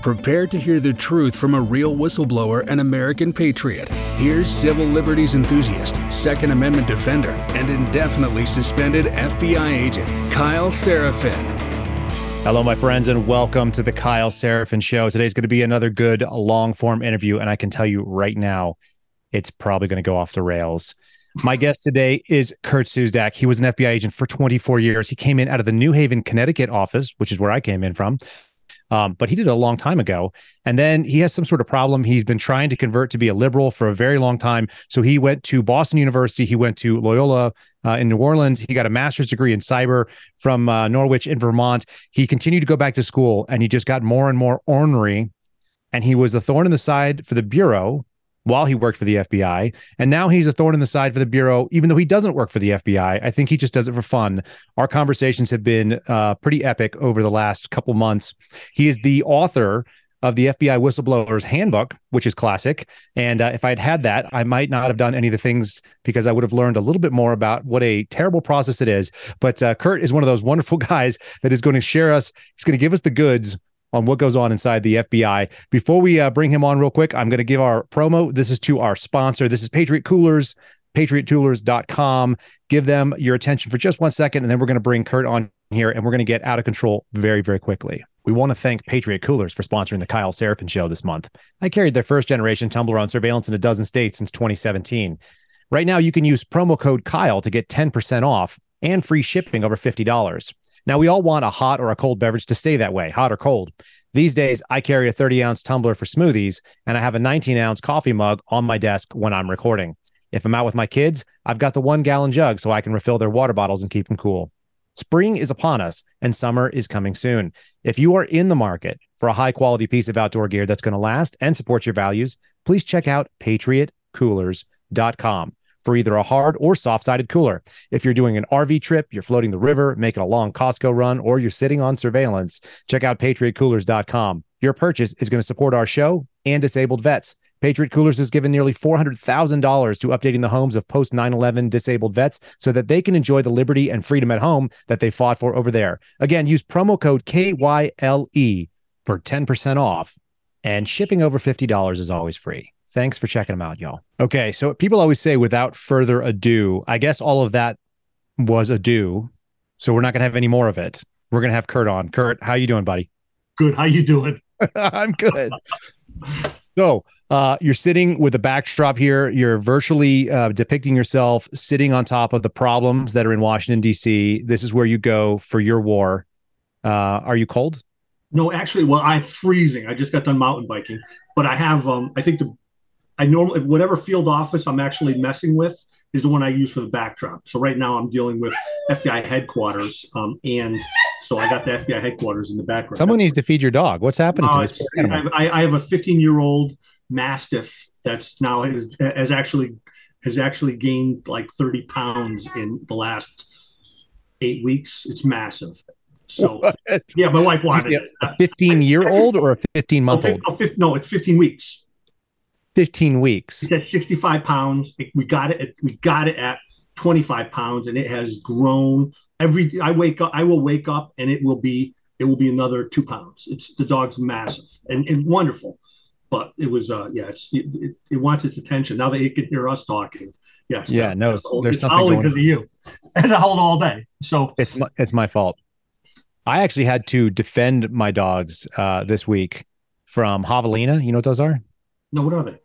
Prepare to hear the truth from a real whistleblower and American patriot. Here's civil liberties enthusiast, Second Amendment defender, and indefinitely suspended FBI agent Kyle Seraphin. Hello, my friends, and welcome to the Kyle Seraphin Show. Today's going to be another good long form interview, and I can tell you right now, it's probably going to go off the rails. My guest today is Kurt Siuzdak. He was an FBI agent for 24 years. He came in out of the New Haven, Connecticut office, which is where I came in from. Um, but he did it a long time ago. And then he has some sort of problem. He's been trying to convert to be a liberal for a very long time. So he went to Boston University. He went to Loyola uh, in New Orleans. He got a master's degree in cyber from uh, Norwich in Vermont. He continued to go back to school and he just got more and more ornery. And he was a thorn in the side for the Bureau while he worked for the FBI. And now he's a thorn in the side for the Bureau, even though he doesn't work for the FBI. I think he just does it for fun. Our conversations have been uh, pretty epic over the last couple months. He is the author of the FBI Whistleblower's Handbook, which is classic. And uh, if I'd had that, I might not have done any of the things because I would have learned a little bit more about what a terrible process it is. But uh, Kurt is one of those wonderful guys that is going to share us, he's going to give us the goods on what goes on inside the FBI. Before we uh, bring him on real quick, I'm going to give our promo. This is to our sponsor. This is Patriot Coolers, patriotcoolers.com. Give them your attention for just one second, and then we're going to bring Kurt on here and we're going to get out of control very, very quickly. We want to thank Patriot Coolers for sponsoring the Kyle Seraphin Show this month. I carried their first generation tumbler on surveillance in a dozen states since 2017. Right now, you can use promo code Kyle to get 10% off and free shipping over $50. Now, we all want a hot or a cold beverage to stay that way, hot or cold. These days, I carry a 30 ounce tumbler for smoothies, and I have a 19 ounce coffee mug on my desk when I'm recording. If I'm out with my kids, I've got the one gallon jug so I can refill their water bottles and keep them cool. Spring is upon us, and summer is coming soon. If you are in the market for a high quality piece of outdoor gear that's going to last and support your values, please check out patriotcoolers.com for either a hard or soft sided cooler. If you're doing an RV trip, you're floating the river, making a long Costco run, or you're sitting on surveillance, check out patriotcoolers.com. Your purchase is going to support our show and disabled vets. Patriot Coolers has given nearly $400,000 to updating the homes of post 9 11 disabled vets so that they can enjoy the liberty and freedom at home that they fought for over there. Again, use promo code KYLE for 10% off, and shipping over $50 is always free. Thanks for checking them out, y'all. Okay, so people always say without further ado. I guess all of that was ado, so we're not gonna have any more of it. We're gonna have Kurt on. Kurt, how you doing, buddy? Good. How you doing? I'm good. so uh, you're sitting with a backdrop here. You're virtually uh, depicting yourself sitting on top of the problems that are in Washington D.C. This is where you go for your war. Uh, are you cold? No, actually, well, I'm freezing. I just got done mountain biking, but I have. Um, I think the I normally whatever field office I'm actually messing with is the one I use for the backdrop. So right now I'm dealing with FBI headquarters, um, and so I got the FBI headquarters in the background. Someone needs to feed your dog. What's happening uh? I, I, have a 15 year old mastiff that's now has, has actually has actually gained like 30 pounds in the last eight weeks. It's massive. So what? yeah, my wife wanted. A 15 year old or a 15 month old? no, it's 15 weeks. 15 weeks. It's at 65 pounds. We got it. At, we got it at 25 pounds, and it has grown. Every I wake up, I will wake up, and it will be it will be another two pounds. It's the dog's massive and, and wonderful, but it was uh yeah, it's it, it, it wants its attention now that it can hear us talking. Yes. Yeah. No. It's, there's it's something because of you. As a hold all day. So it's my, it's my fault. I actually had to defend my dogs uh, this week from javelina. You know what those are? No, what are they?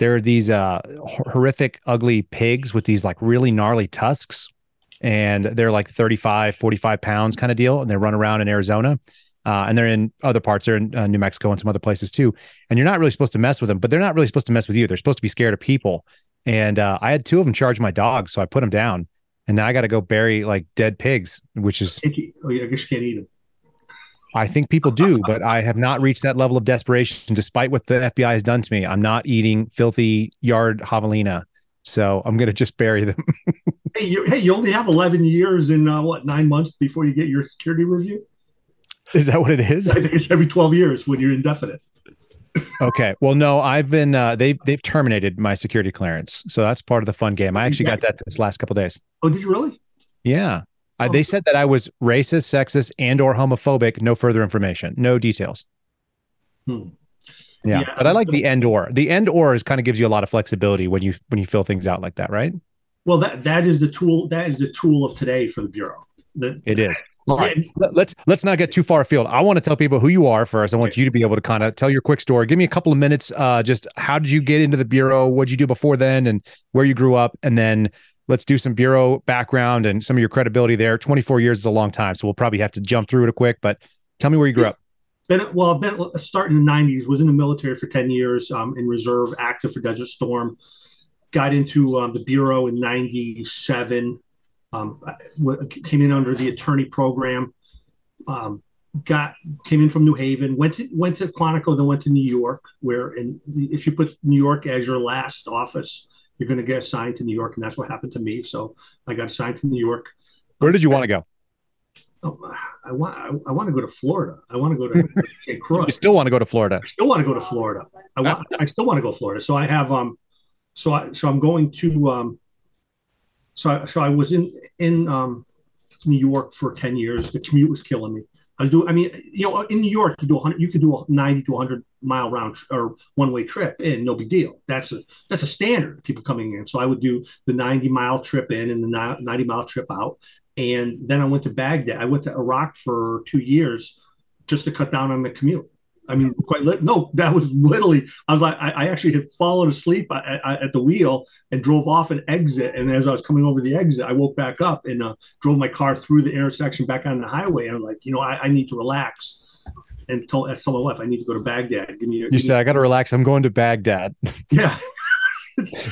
There are these uh, horrific, ugly pigs with these like really gnarly tusks. And they're like 35, 45 pounds kind of deal. And they run around in Arizona. Uh, and they're in other parts. They're in uh, New Mexico and some other places too. And you're not really supposed to mess with them, but they're not really supposed to mess with you. They're supposed to be scared of people. And uh, I had two of them charge my dogs, so I put them down. And now I got to go bury like dead pigs, which is. Oh, I guess you can't eat them. I think people do, but I have not reached that level of desperation despite what the FBI has done to me. I'm not eating filthy yard javelina. So I'm going to just bury them. hey, you, hey, you only have 11 years and uh, what, nine months before you get your security review? Is that what it is? It's every 12 years when you're indefinite. okay. Well, no, I've been, uh, they've, they've terminated my security clearance. So that's part of the fun game. I actually got that this last couple days. Oh, did you really? Yeah. Uh, they said that I was racist, sexist, and or homophobic. No further information. No details. Hmm. Yeah. Yeah. But I like the end or. The end or is kind of gives you a lot of flexibility when you when you fill things out like that, right? Well, that that is the tool. That is the tool of today for the bureau. The, It is. All right. Let- Let's let's not get too far afield. I want to tell people who you are first. I want you to be able to kind of tell your quick story. Give me a couple of minutes. Uh, just how did you get into the bureau? What did you do before then, and where you grew up, and then let's do some bureau background and some of your credibility there. Twenty four years is a long time, so we'll probably have to jump through it quick. But tell me where you grew up. Been well, I've been starting in the '90s. Was in the military for ten years, um, in reserve, active for Desert Storm. Got into um, the bureau in '97. Um, came in under the attorney program. Um, got came in from New Haven. Went to went to Quantico, then went to New York. Where in if you put New York as your last office, you're going to get assigned to New York, and that's what happened to me. So I got assigned to New York. Where did you want to go? Oh, I want I, I want to go to Florida. I want to go to Cape Crook. You still want to go to Florida? I still want to go to Florida. I want. I still want to go to Florida. So I have. Um. So I. So I'm going to. Um. So I. So I was in in um, New York for ten years. The commute was killing me. I was doing. I mean, you know, in New York, you do 100. You could do 90 to 100 mile round tr- or one way trip in. No big deal. That's a that's a standard. People coming in. So I would do the 90 mile trip in and the 90 mile trip out. And then I went to Baghdad. I went to Iraq for two years just to cut down on the commute. I mean, quite lit. No, that was literally. I was like, I, I actually had fallen asleep at, at, the wheel and drove off an exit. And as I was coming over the exit, I woke back up and uh, drove my car through the intersection back on the highway. And I'm like, you know, I, I need to relax. And told, my wife, I need to go to Baghdad. Give me. your. You said I got to relax. I'm going to Baghdad. yeah.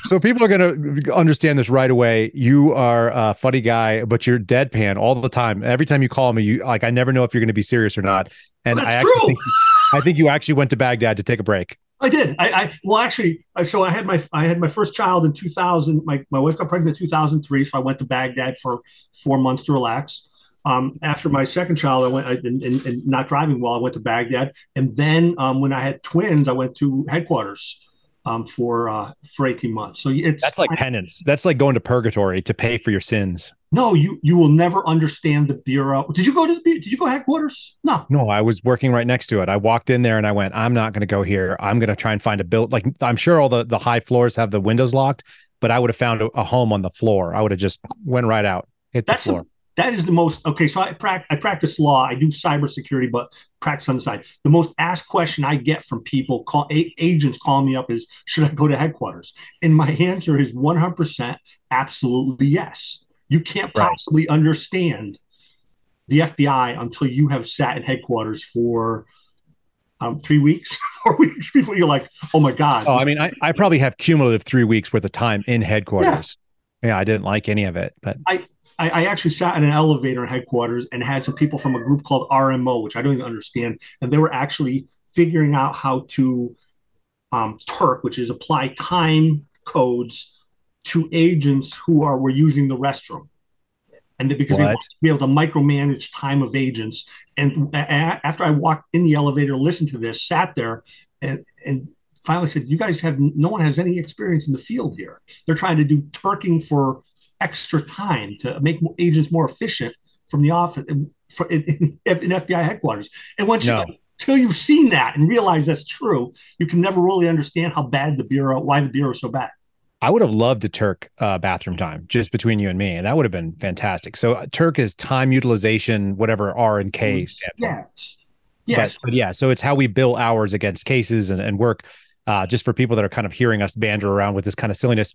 So people are going to understand this right away. You are a funny guy, but you're deadpan all the time. Every time you call me, you like I never know if you're going to be serious or not. And Well, I true. think, I think you actually went to Baghdad to take a break. I did. I, I well, actually, so I had my I had my first child in 2000. My my wife got pregnant in 2003, so I went to Baghdad for four months to relax. Um, after my second child, I went I, and, and, and not driving well. I went to Baghdad, and then um, when I had twins, I went to headquarters um, for uh, for 18 months. So it's That's like penance. That's like going to purgatory to pay for your sins. no, you you will never understand the bureau. Did you go to the did you go headquarters? No, No, I was working right next to it. I walked in there and I went, I'm not going to go here. I'm going to try and find a build. Like I'm sure all the the high floors have the windows locked, but I would have found a, a home on the floor. I would have just went right out, hit the That's floor. That is the most okay. So I practice I practice law. I do cybersecurity, but practice on the side. The most asked question I get from people call a, agents call me up is, should I go to headquarters? And my answer is one hundred percent, absolutely yes. You can't Right. possibly understand the FBI until you have sat in headquarters for um, three weeks, four weeks before you're like, oh my god. Oh, I mean, I, I probably have cumulative three weeks worth of time in headquarters. Yeah. I didn't like any of it, but I, I actually sat in an elevator in headquarters and had some people from a group called RMO, which I don't even understand, and they were actually figuring out how to um, Turk, which is apply time codes to agents who are were using the restroom, and they, because they What? want to be able to micromanage time of agents. And a- after I walked in the elevator, listened to this, sat there, and and finally said, "You guys have no one has any experience in the field here. They're trying to do Turking for." extra time to make agents more efficient from the office in, in, in, FBI headquarters. And once No. you until you've seen that and realize that's true, you can never really understand how bad the bureau, why the bureau is so bad. I would have loved to Turk uh, bathroom time just between you and me, and that would have been fantastic. So uh, Turk is time utilization, whatever R and K. Yes, yes, But, but yeah, so it's how we bill hours against cases and, and work. Uh, just for people that are kind of hearing us banter around with this kind of silliness,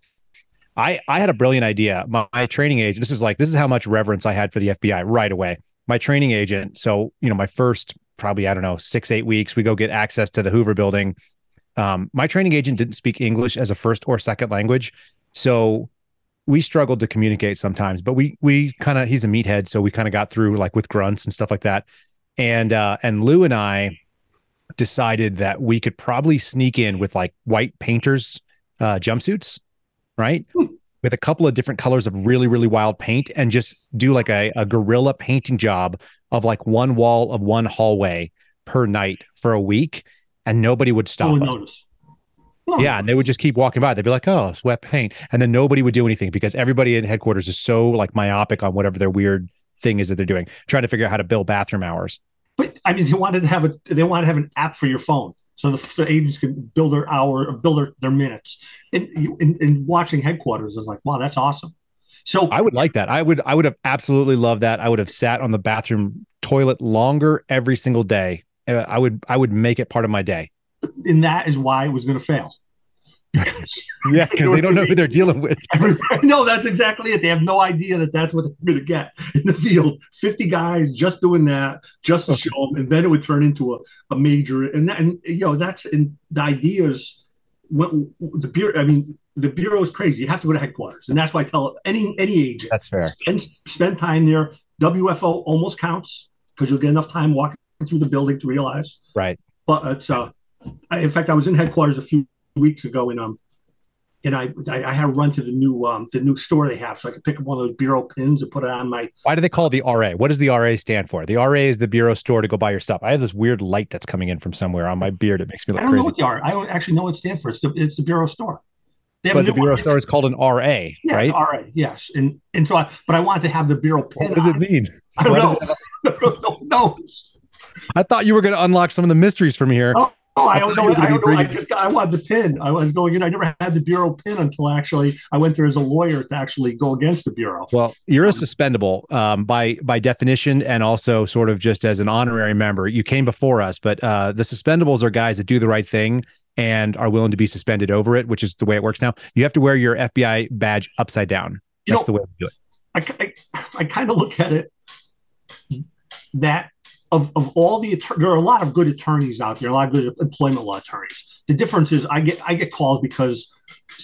I I had a brilliant idea. My, my training agent, this is like this is how much reverence I had for the FBI right away. My training agent, so you know, my first probably I don't know six eight weeks, we go get access to the Hoover Building. Um, my training agent didn't speak English as a first or second language, so we struggled to communicate sometimes. But we we kind of he's a meathead, so we kind of got through like with grunts and stuff like that. And uh, and Lou and I decided that we could probably sneak in with like white painters uh, jumpsuits, right? Hmm. With a couple of different colors of really, really wild paint and just do like a, a guerrilla painting job of like one wall of one hallway per night for a week. And nobody would stop one us. noticed. No, Yeah, and they would just keep walking by. They'd be like, "Oh, it's wet paint," and then nobody would do anything because everybody in headquarters is so like myopic on whatever their weird thing is that they're doing, trying to figure out how to bill bathroom hours. But I mean, they wanted to have a they wanted to have an app for your phone, so the, the agents could build their hour build their, their minutes. And, and, and watching headquarters, I was like, wow, that's awesome. So I would like that. I would I would have absolutely loved that. I would have sat on the bathroom toilet longer every single day. Uh, I would I would make it part of my day. And that is why it was going to fail. Yeah, because they don't know who they're dealing with. no, that's exactly it. They have no idea that that's what they're going to get in the field. Fifty guys just doing that, just to show them, and then it would turn into a, a major. And that, and you know, that's and the ideas. When the bureau, I mean, the bureau is crazy. You have to go to headquarters, and that's why I tell any any agent that's fair. And spend time there. WFO almost counts because you'll get enough time walking through the building to realize. Right. But it's uh, I, in fact, I was in headquarters a few weeks ago, and um, and I I, had to run to the new um the new store they have, so I could pick up one of those bureau pins and put it on my. Why do they call it the RA? What does the RA stand for? The RA is the bureau store to go buy your stuff. I have this weird light that's coming in from somewhere on my beard. It makes me look I don't crazy. know what the RA. I don't actually know what it stands for. It's the, it's the bureau store. But the bureau one. store is called an RA, yeah, right? RA, yes. And and so, I, but I wanted to have the bureau pin. What does it mean? I don't know. no, don't. I thought you were going to unlock some of the mysteries from here. Oh, Oh, I don't know. I don't know. I just got, I wanted the pin. I was going in. I never had the bureau pin until actually I went there as a lawyer to actually go against the bureau. Well, you're a um, suspendable um, by by definition, and also sort of just as an honorary member. You came before us, but uh, the suspendables are guys that do the right thing and are willing to be suspended over it, which is the way it works now. You have to wear your FBI badge upside down. That's you know, the way to do it. I, I, I kind of look at it that of, of all the there are a lot of good attorneys out there, a lot of good employment law attorneys. The difference is I get I get calls because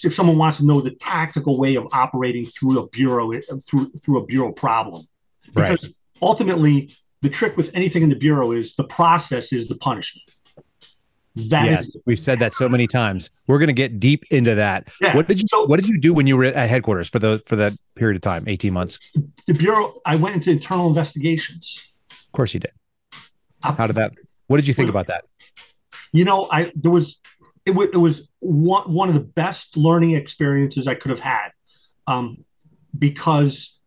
if someone wants to know the tactical way of operating through a bureau through through a bureau problem, because right. ultimately the trick with anything in the bureau is the process is the punishment. That yes, is, we've said that so many times. We're going to get deep into that. Yeah. What did you so, What did you do when you were at headquarters for the for that period of time, eighteen months? The bureau. I went into internal investigations. Of course, you did. How did that? What did you think about that? You know, I there was it, w- it was one one of the best learning experiences I could have had, um, because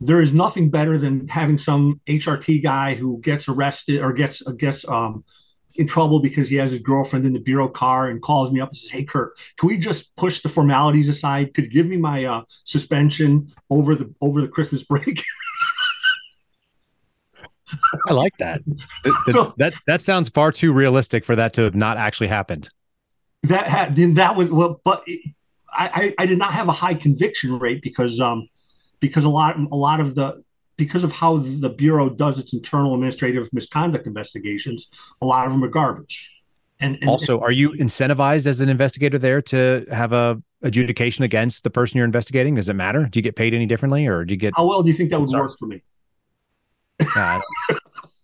there is nothing better than having some HRT guy who gets arrested or gets gets um, in trouble because he has his girlfriend in the bureau car and calls me up and says, "Hey, Kurt, can we just push the formalities aside? Could you give me my uh, suspension over the over the Christmas break?" I like that. so, that that sounds far too realistic for that to have not actually happened. That had then that was well, but it, I, I did not have a high conviction rate because um because a lot a lot of the because of how the bureau does its internal administrative misconduct investigations, a lot of them are garbage. And, and also, are you incentivized as an investigator there to have a adjudication against the person you're investigating? Does it matter? Do you get paid any differently, or do you get? How well do you think that would work for me?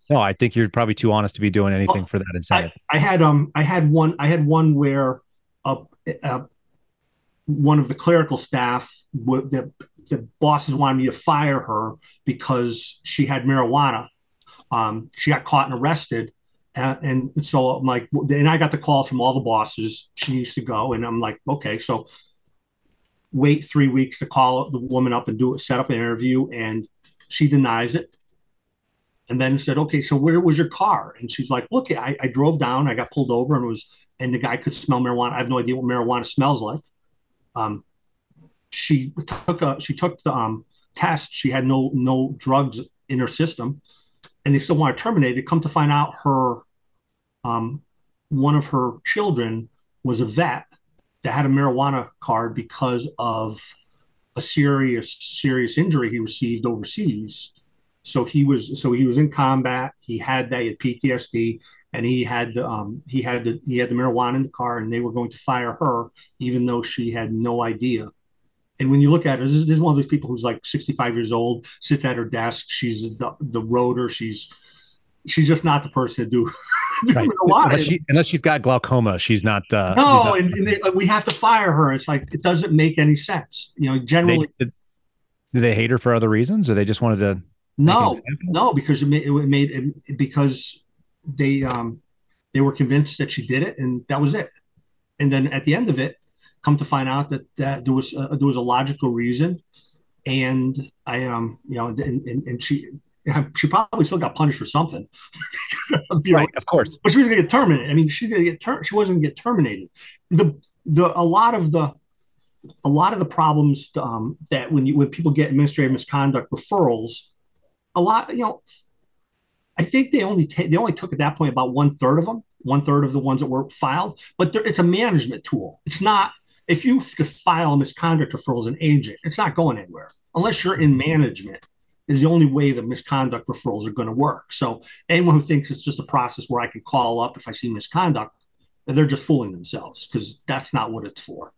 No, I think you're probably too honest to be doing anything well, for that incentive. I, I, had um I had one I had one where uh, uh one of the clerical staff the the bosses wanted me to fire her because she had marijuana. Um, she got caught and arrested. And, and so I'm like, and I got the call from all the bosses. She needs to go, and I'm like, okay. So wait three weeks to call the woman up and do it, set up an interview, and she denies it and then said, okay, so where was your car? And she's like, look, I, I drove down, I got pulled over and was, and the guy could smell marijuana. I have no idea what marijuana smells like. Um, she took a, she took the um, test. She had no, no drugs in her system and they still want to terminate it. Come to find out her, um, one of her children was a vet that had a marijuana card because of a serious, serious injury he received overseas so he was so he was in combat. He had that he had PTSD, and he had the um, he had the he had the marijuana in the car, and they were going to fire her, even though she had no idea. And when you look at her, this is, this is one of those people who's like 65 years old, sits at her desk. She's the, the rotor. She's she's just not the person to do. right. unless, she, unless she's got glaucoma, she's not. Uh, no, not, and, and they, we have to fire her. It's like it doesn't make any sense. You know, generally. They, did, did they hate her for other reasons, or they just wanted to? No, no, because it made, it made it, because they um they were convinced that she did it, and that was it. And then at the end of it, come to find out that that there was a, there was a logical reason, and I um you know and, and, and she she probably still got punished for something. right, of course. But she was going to get terminated. I mean, she's going to get ter- she wasn't going to get terminated. The the a lot of the a lot of the problems um, that when you when people get administrative misconduct referrals, a lot you know, I think they only ta- they only took at that point about one third of them, one third of the ones that were filed. But it's a management tool. It's not if you file a misconduct referral as an agent, it's not going anywhere unless you're in management is the only way the misconduct referrals are going to work. So anyone who thinks it's just a process where I can call up if I see misconduct, they're just fooling themselves because that's not what it's for.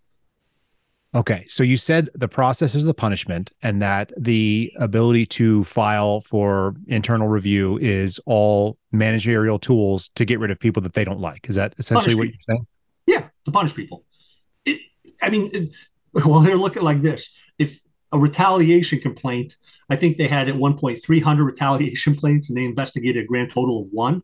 Okay. So you said the process is the punishment and that the ability to file for internal review is all managerial tools to get rid of people that they don't like. Is that essentially punish what you're saying? Yeah, to punish people. It, I mean, it, well, they're looking like this. If a retaliation complaint. I think they had at one point 300 retaliation complaints and they investigated a grand total of one.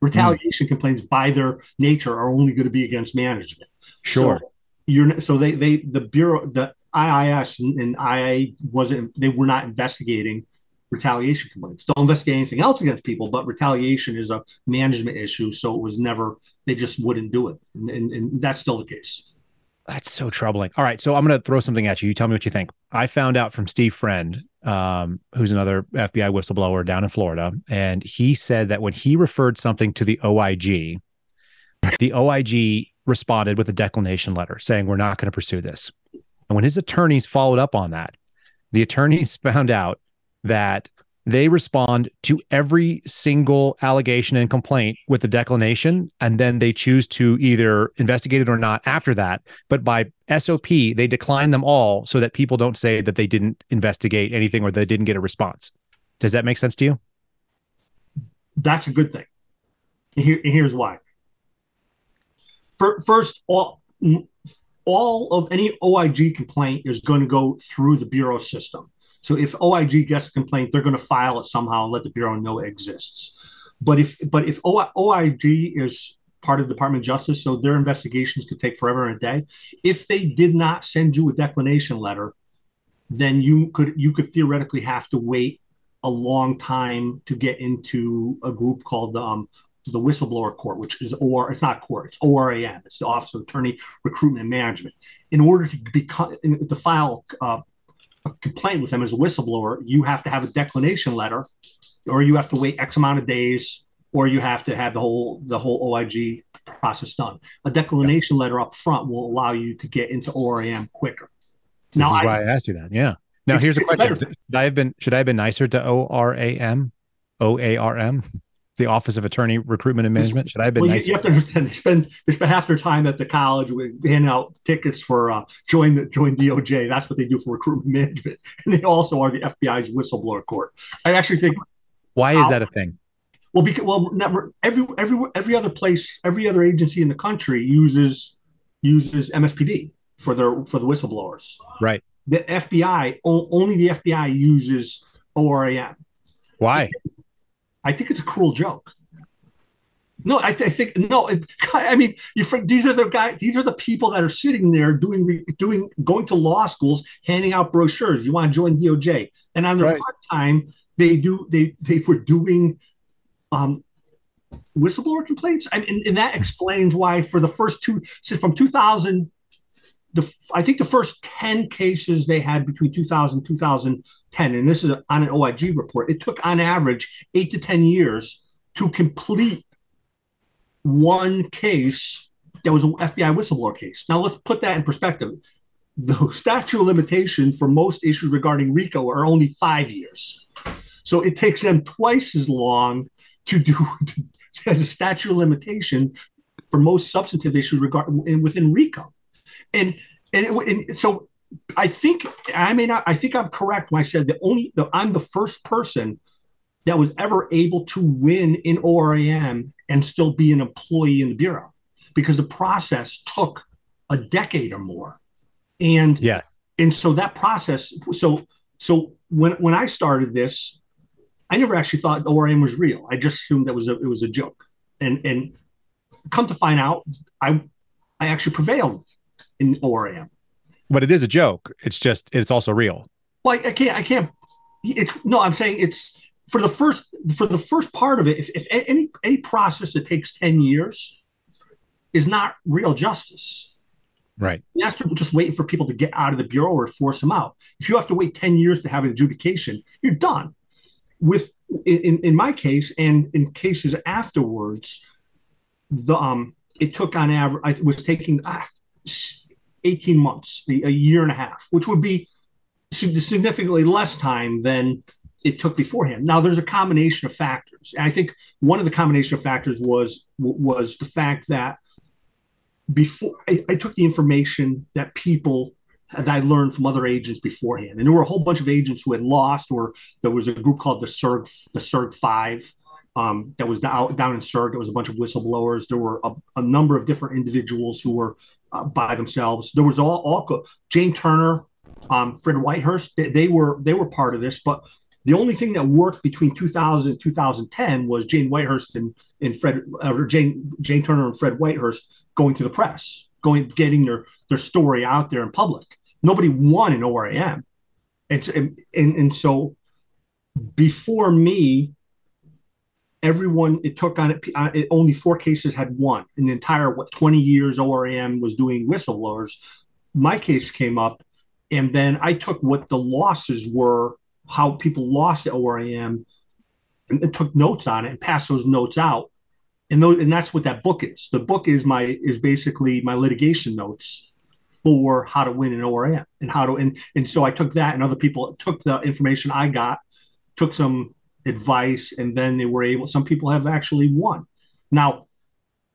Retaliation mm. complaints by their nature are only going to be against management. Sure. So you're so they they the bureau the IIS and, and wasn't they were not investigating retaliation complaints. Don't investigate anything else against people, but retaliation is a management issue. So it was never they just wouldn't do it, and, and, and that's still the case. That's so troubling. All right, so I'm going to throw something at you. You tell me what you think. I found out from Steve Friend, um, who's another FBI whistleblower down in Florida, and he said that when he referred something to the OIG, the OIG responded with a declination letter saying we're not going to pursue this. And when his attorneys followed up on that, the attorneys found out that they respond to every single allegation and complaint with a declination and then they choose to either investigate it or not after that. But by sop they decline them all so that people don't say that they didn't investigate anything or they didn't get a response. Does that make sense to you? That's a good thing. Here, here's why first all all of any oig complaint is going to go through the bureau system so if OIG gets a complaint, they're going to file it somehow and let the bureau know it exists. But if but if OIG is part of the Department of Justice, so their investigations could take forever and a day. If they did not send you a declination letter, then you could you could theoretically have to wait a long time to get into a group called um, the whistleblower court, which is or it's not court, it's ORAM, it's the Office of Attorney Recruitment and Management. In order to become to file uh, a complaint with them as a whistleblower, you have to have a declination letter, or you have to wait X amount of days, or you have to have the whole the whole OIG process done. A declination letter up front will allow you to get into ORAM quicker. This now, is I, why I asked you that. Yeah. Now here's a question: Should I have been should I have been nicer to ORAM, OARM? The Office of Attorney Recruitment and Management? Should I have been well, nice? You, have to understand they spend they spend half their time at the college with handing out tickets for uh, join the join DOJ. That's what they do for recruitment management, and they also are the FBI's whistleblower court. I actually think. Why is that a thing? Well, because well, never, every every every other place, every other agency in the country uses uses MSPB for their for the whistleblowers. Right. The FBI only the FBI uses ORAM. Why? I think it's a cruel joke. No, I, th- I think no. It, I mean, you these are the guys. These are the people that are sitting there doing doing going to law schools, handing out brochures. You want to join DOJ, and on their right. part time, they do they they were doing um, whistleblower complaints. I mean, and that explains why for the first two so from 2000 the I think the first 10 cases they had between 2000 and 2010 and this is on an OIG report it took on average 8 to 10 years to complete one case that was an FBI whistleblower case. Now let's put that in perspective. The statute of limitation for most issues regarding RICO are only 5 years. So it takes them twice as long to do as a statute of limitation for most substantive issues regarding within RICO and and, it, and so I think I may not. I think I'm correct when I said the only the, I'm the first person that was ever able to win in ORAM and still be an employee in the bureau because the process took a decade or more. And yes, and so that process. So so when when I started this, I never actually thought ORAM was real. I just assumed that was a, it was a joke. And and come to find out, I I actually prevailed in ORAM. But it is a joke. It's just it's also real. Well, I, I can't. I can't. It's no. I'm saying it's for the first for the first part of it, if, if any any process that takes ten years is not real justice. Right. That's just waiting for people to get out of the bureau or force them out. If you have to wait ten years to have an adjudication, you're done. With in in my case and in cases afterwards, the um it took on average I was taking ah, 18 months, a, a year and a half, which would be significantly less time than it took beforehand. Now there's a combination of factors. And I think one of the combination of factors was was the fact that before I, I, took the information that people that I learned from other agents beforehand, and there were a whole bunch of agents who had lost, or there was a group called the SERG the SERG Five um, that was down, down in SERG. There was a bunch of whistleblowers. There were a, a number of different individuals who were uh, by themselves. There was all, all Jane Turner, um, Fred Whitehurst. They, they were they were part of this, but the only thing that worked between 2000 and 2010 was Jane Whitehurst and, and Fred, or Jane, Jane Turner and Fred Whitehurst going to the press, going, getting their, their story out there in public. Nobody won in ORAM. And, and, and so before me, everyone it took on it, uh, it, only four cases had won in the entire what 20 years ORAM was doing whistleblowers. My case came up, and then I took what the losses were how people lost at ORAM and, and took notes on it and passed those notes out. And those, and that's what that book is. The book is my is basically my litigation notes for how to win an ORAM and how to and and so I took that and other people took the information I got, took some advice, and then they were able. Some people have actually won. Now,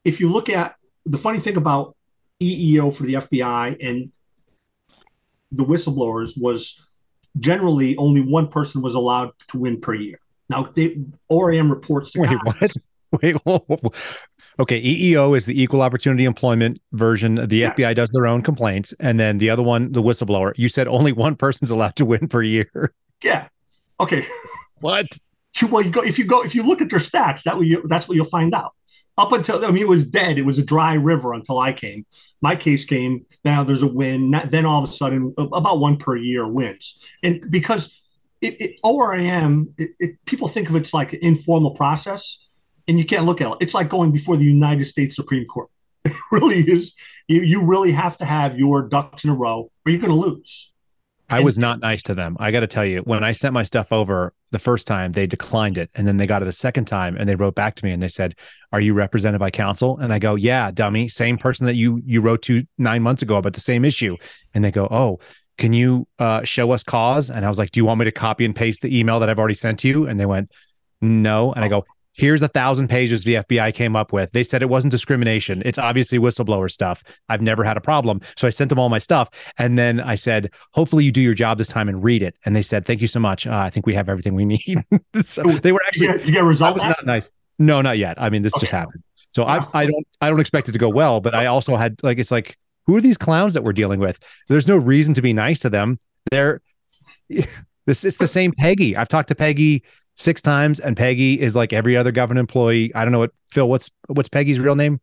if you look at the funny thing about EEO for the FBI and the whistleblowers was generally only one person was allowed to win per year. Now, they, ORAM reports to Wait, Congress. what? Wait, whoa, whoa. okay. EEO is the Equal Opportunity Employment version. The yes. FBI does their own complaints, and then the other one, the whistleblower. You said only one person's allowed to win per year. Yeah. Okay. What? Well, you go if you go if you look at their stats, that you, that's what you'll find out up until I mean it was dead. It was a dry river until I came. My case came. Now there's a win. Then all of a sudden, about one per year wins, and because it, it ORAM, it, it, people think of it's like an informal process, and you can't look at it. It's like going before the United States Supreme Court. It really is. You you really have to have your ducks in a row, or you're going to lose. I was not nice to them. I got to tell you, when I sent my stuff over the first time, they declined it. And then they got it the second time and they wrote back to me and they said, Are you represented by counsel? And I go, Yeah, dummy, same person that you you wrote to nine months ago about the same issue. And they go, Oh, can you uh, show us cause? And I was like, Do you want me to copy and paste the email that I've already sent to you? And they went, No. And I go, here's a thousand pages the FBI came up with. They said it wasn't discrimination. It's obviously whistleblower stuff. I've never had a problem. So I sent them all my stuff. And then I said, hopefully you do your job this time and read it. And they said, thank you so much. Uh, I think we have everything we need. so they were actually, you get, you get a. Not nice. No, not yet. I mean, this okay. just happened. So I, I don't, I don't expect it to go well, but I also had like, it's like, who are these clowns that we're dealing with? There's no reason to be nice to them. They're, this, it's the same Peggy. I've talked to Peggy six times, and Peggy is like every other government employee. I don't know what Phil. What's what's Peggy's real name?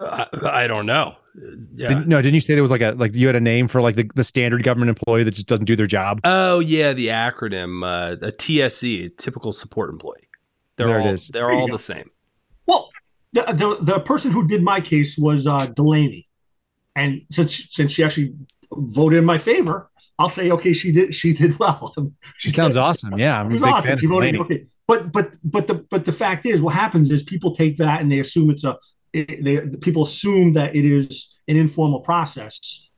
I, I don't know. Yeah. Did, no, didn't you say there was like a like you had a name for like the, the standard government employee that just doesn't do their job? Oh yeah, the acronym uh, a TSE, typical support employee. They're there all, it is. They're all the same. Well, the, the the person who did my case was uh, Delaney, and since since she actually voted in my favor, I'll say, okay, she did she did well. She sounds awesome. Yeah, I'm awesome. She voted, okay, but but but the but the fact is, what happens is people take that and they assume it's a it, they people assume that it is an informal process,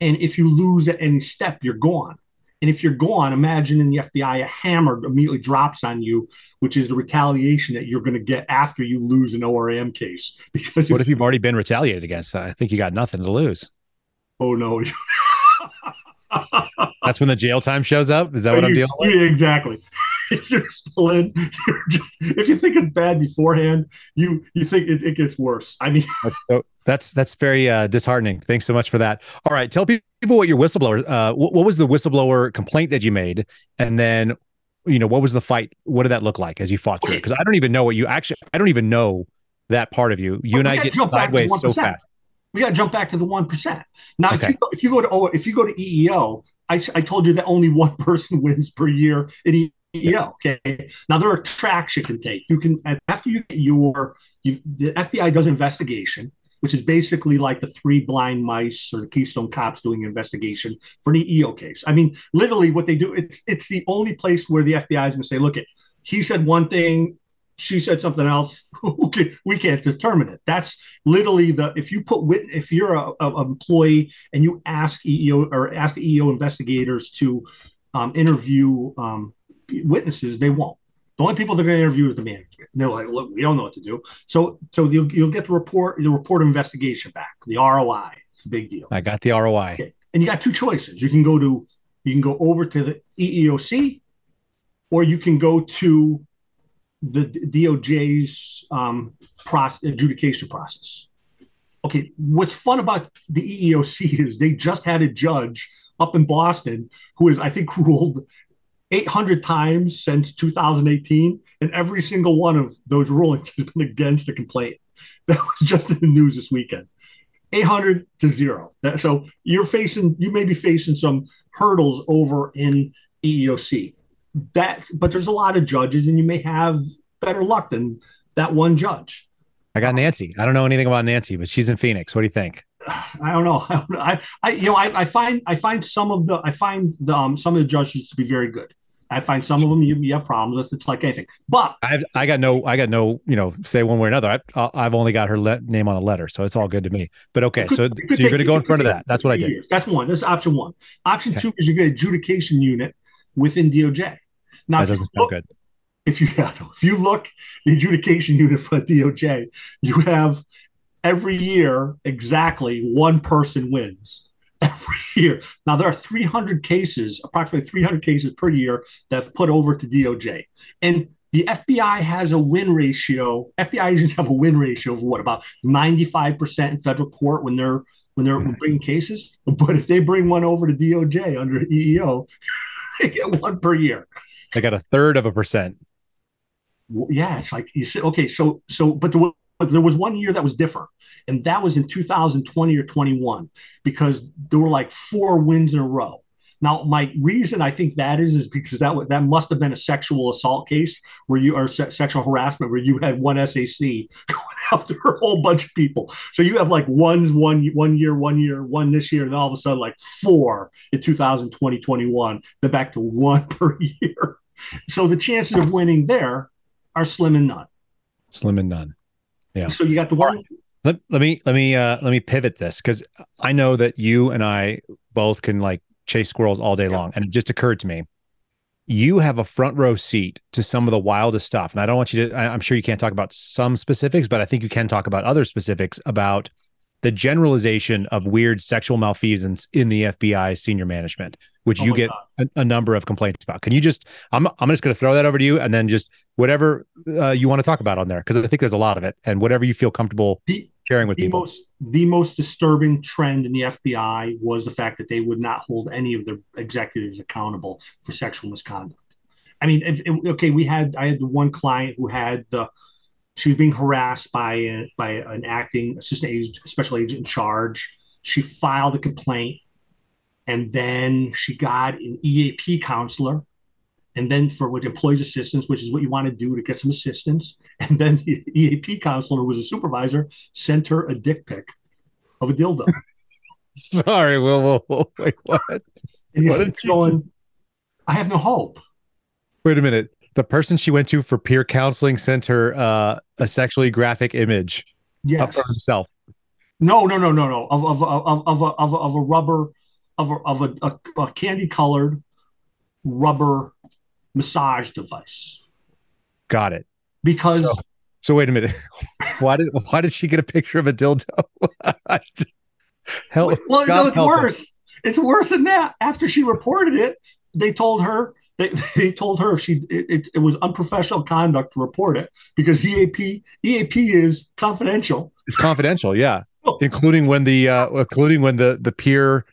and if you lose at any step, you're gone. And if you're gone, imagine in the FBI, a hammer immediately drops on you, which is the retaliation that you're going to get after you lose an ORM case. Because what if, if you've already been retaliated against? I think you got nothing to lose. Oh no. That's when the jail time shows up. Is that what you, I'm dealing with? Exactly. if you're still in, you're just, if you think it's bad beforehand, you you think it, it gets worse. I mean, that's that's very uh, disheartening. Thanks so much for that. All right, tell people what your whistleblower. Uh, what, what was the whistleblower complaint that you made, and then you know what was the fight? What did that look like as you fought through it? Because I don't even know what you actually. I don't even know that part of you. You well, and I get sideways so fast we got to jump back to the one percent. Now, okay. if you go, if you go to if you go to EEO, I, I told you that only one person wins per year in EEO. Okay. Now there are tracks you can take. You can after you get your you, the FBI does investigation, which is basically like the three blind mice or the Keystone Cops doing investigation for an EEO case. I mean, literally what they do, it's it's the only place where the FBI is going to say, look, it he said one thing, she said something else. we can't determine it. That's literally the if you put if you're a, a employee and you ask EEO or ask the EEO investigators to um, interview um, witnesses, they won't. The only people they're going to interview is the management. And they're like, look, we don't know what to do. So, so you'll, you'll get the report, the report of investigation back, the ROI. It's a big deal. I got the ROI. Okay. And you got two choices. You can go to, you can go over to the EEOC, or you can go to the DOJ's um, process, adjudication process. Okay, what's fun about the EEOC is they just had a judge up in Boston who is, I think, ruled 800 times since 2018, and every single one of those rulings has been against the complaint. That was just in the news this weekend. 800 to zero. So you're facing, you may be facing some hurdles over in EEOC that but there's a lot of judges and you may have better luck than that one judge i got nancy i don't know anything about nancy but she's in phoenix what do you think i don't know i, don't know. I, I you know I, I, find i find some of the i find the um, some of the judges to be very good I find some of them you, you have problems with. It's like anything, but I I got no I got no you know say one way or another. I I've only got her le- name on a letter, so it's all good to me. But okay, could, so, so you're going to go in front of that. That's what I did. That's one. That's option one. Option okay. two is you get adjudication unit within DOJ. Now, that doesn't sound good. If you if you look the adjudication unit for DOJ, you have every year exactly one person wins every year. Now there are 300 cases, approximately 300 cases per year that put over to DOJ, and the FBI has a win ratio. FBI agents have a win ratio of what about 95% in federal court when they're when they're mm-hmm. bringing cases. But if they bring one over to DOJ under EEO, they get one per year. They got a third of a percent. Well, yeah, it's like you said. Okay, so so, but there was, there was one year that was different, and that was in 2020 or 21 because there were like four wins in a row. Now, my reason I think that is is because that that must have been a sexual assault case where you are se- sexual harassment where you had one SAC going after a whole bunch of people. So you have like ones one one year, one year, one this year, and all of a sudden like four in 2020, 21, then back to one per year. So the chances of winning there are slim and none. Slim and none. Yeah. So you got the one. Let, let me let me uh let me pivot this because I know that you and I both can like chase squirrels all day yeah. long. And it just occurred to me, you have a front row seat to some of the wildest stuff. And I don't want you to, I, I'm sure you can't talk about some specifics, but I think you can talk about other specifics about the generalization of weird sexual malfeasance in the FBI senior management, which oh you get a, a, number of complaints about. Can you just, I'm, I'm just going to throw that over to you and then just whatever uh, you want to talk about on there, because I think there's a lot of it and whatever you feel comfortable sharing with the people. Most, the most disturbing trend in the FBI was the fact that they would not hold any of their executives accountable for sexual misconduct. I mean, if, okay, we had I had the one client who had the she was being harassed by a, by an acting assistant agent, special agent in charge. She filed a complaint, and then she got an EAP counselor and then for with employees assistance, which is what you want to do to get some assistance. And then the EAP counselor, who was a supervisor, sent her a dick pic of a dildo. Sorry, Will, Will, wait, what? And what did going? I have no hope. Wait a minute. The person she went to for peer counseling sent her uh, a sexually graphic image yes. of himself. No, no, no, no, no. Of of of of a of a, of a rubber of a of a, a, a candy colored rubber massage device. Got it. Because so, so wait a minute. why did why did she get a picture of a dildo? Hell, well, no, it's worse. It's worse than that. After she reported it, they told her they, they told her she it, it, it was unprofessional conduct to report it because EAP EAP is confidential. It's confidential, yeah, oh. including when the uh, including when the the peer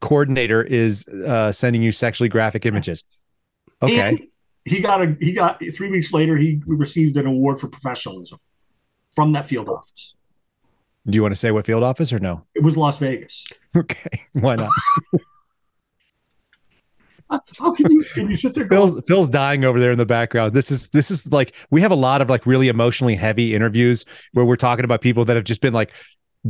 coordinator is uh, sending you sexually graphic images. Okay. And he got a he got three weeks later he received an award for professionalism from that field office. Do you want to say what field office or no? It was Las Vegas. Okay, why not? How can you? Can you sit there? Phil's, Phil's dying over there in the background. This is this is like we have a lot of like really emotionally heavy interviews where we're talking about people that have just been like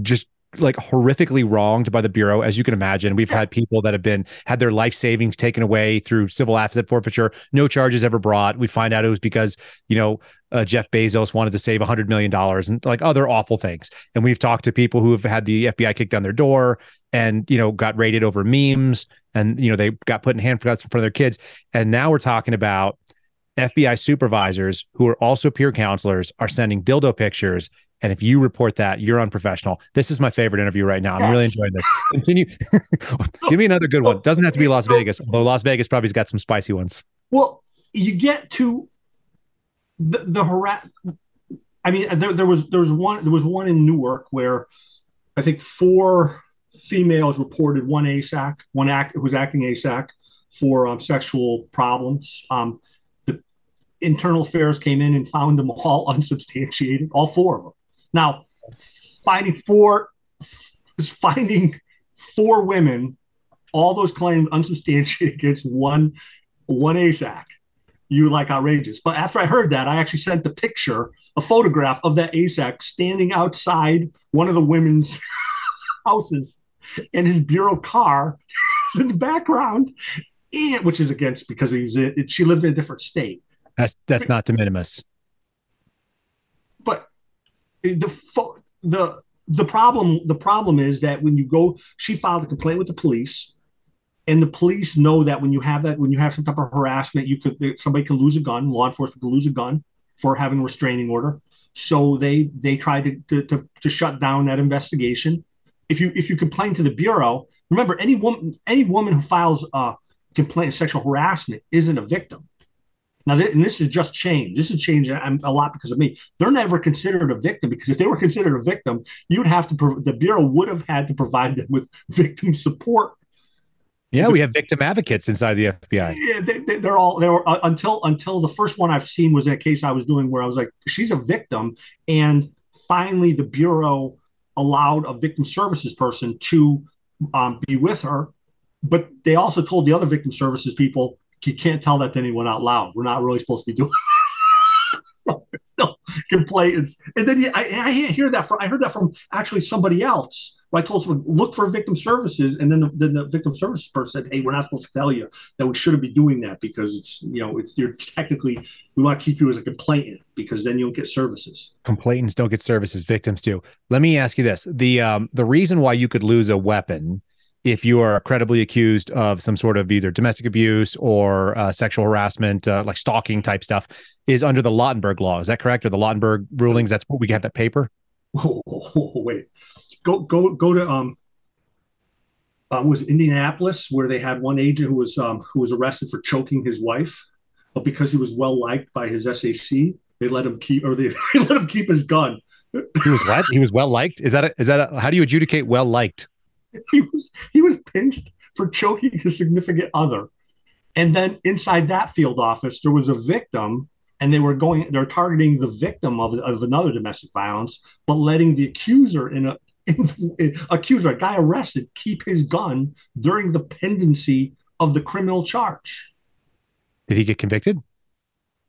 just like horrifically wronged by the bureau as you can imagine. We've had people that have been had their life savings taken away through civil asset forfeiture. No charges ever brought. We find out it was because you know uh, jeff bezos wanted to save 100 million dollars and like other awful things. And we've talked to people who have had the fbi kick down their door and you know got raided over memes and you know they got put in handcuffs in front of their kids. And now we're talking about FBI supervisors who are also peer counselors are sending dildo pictures and if you report that, you're unprofessional. This is my favorite interview right now. I'm really enjoying this. Continue. Give me another good one. Doesn't have to be Las Vegas, although Las Vegas probably's got some spicy ones. Well, you get to the, the harass. I mean, there, there was there was one there was one in Newark where I think four females reported one ASAC, one act was acting ASAC for um, sexual problems. Um, the internal affairs came in and found them all unsubstantiated, all four of them. Now, finding four, finding four women, all those claims unsubstantiated against one one ASAC, you like outrageous. But after I heard that, I actually sent the picture, a photograph of that ASAC standing outside one of the women's houses, and his bureau car in the background, and which is against because he's it, she lived in a different state. That's that's not de minimis the the the problem the problem is that when you go she filed a complaint with the police and the police know that when you have that when you have some type of harassment you could somebody can lose a gun law enforcement can lose a gun for having a restraining order. So they they tried to, to, to, to shut down that investigation. If you if you complain to the bureau remember any woman any woman who files a complaint of sexual harassment isn't a victim now, th- and this is just change. This is changed a lot because of me. They're never considered a victim because if they were considered a victim, you'd have to. Pro- the bureau would have had to provide them with victim support. Yeah, we have victim advocates inside the FBI. Yeah, they, are all they were uh, until until the first one I've seen was that case I was doing where I was like, she's a victim, and finally the bureau allowed a victim services person to um, be with her, but they also told the other victim services people you can't tell that to anyone out loud. We're not really supposed to be doing so still complaints. And then I, I hear that from I heard that from actually somebody else. I told someone look for victim services, and then the, then the victim services person said, "Hey, we're not supposed to tell you that we shouldn't be doing that because it's you know it's you're technically we want to keep you as a complainant because then you don't get services." Complainants don't get services, victims do. Let me ask you this: the um the reason why you could lose a weapon if you are credibly accused of some sort of either domestic abuse or uh, sexual harassment, uh, like stalking type stuff, is under the Lautenberg law. Is that correct? Or the Lautenberg rulings? That's what we have that paper. Oh, wait, go go go to um. Uh, was Indianapolis where they had one agent who was um, who was arrested for choking his wife, but because he was well liked by his SAC, they let him keep or they, they let him keep his gun. He was what? He was well liked. Is that a, is that a, how do you adjudicate well liked? he was he was pinched for choking his significant other. And then inside that field office, there was a victim, and they were going, they're targeting the victim of, of another domestic violence, but letting the accuser in a in, in, accuser, a guy arrested, keep his gun during the pendency of the criminal charge. Did he get convicted?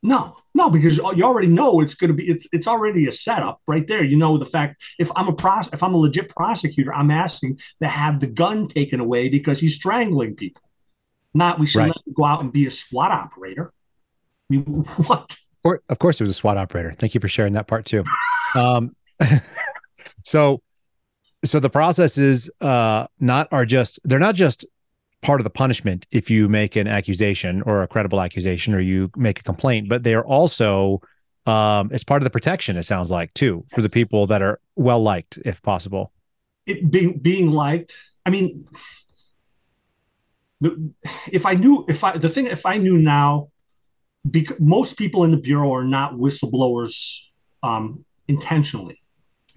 No, no, because you already know it's going to be it's, it's already a setup right there. You know the fact if I'm a pros if I'm a legit prosecutor, I'm asking to have the gun taken away because he's strangling people. Not we should right. let him go out and be a SWAT operator. I mean, what? Of course, it was a SWAT operator. Thank you for sharing that part too. Um, so, so the processes uh, not are just they're not just part of the punishment if you make an accusation or a credible accusation or you make a complaint, but they are also um, as part of the protection. It sounds like too for the people that are well liked, if possible. It being being liked. I mean, the, if I knew if I the thing if I knew now, because most people in the bureau are not whistleblowers um, intentionally.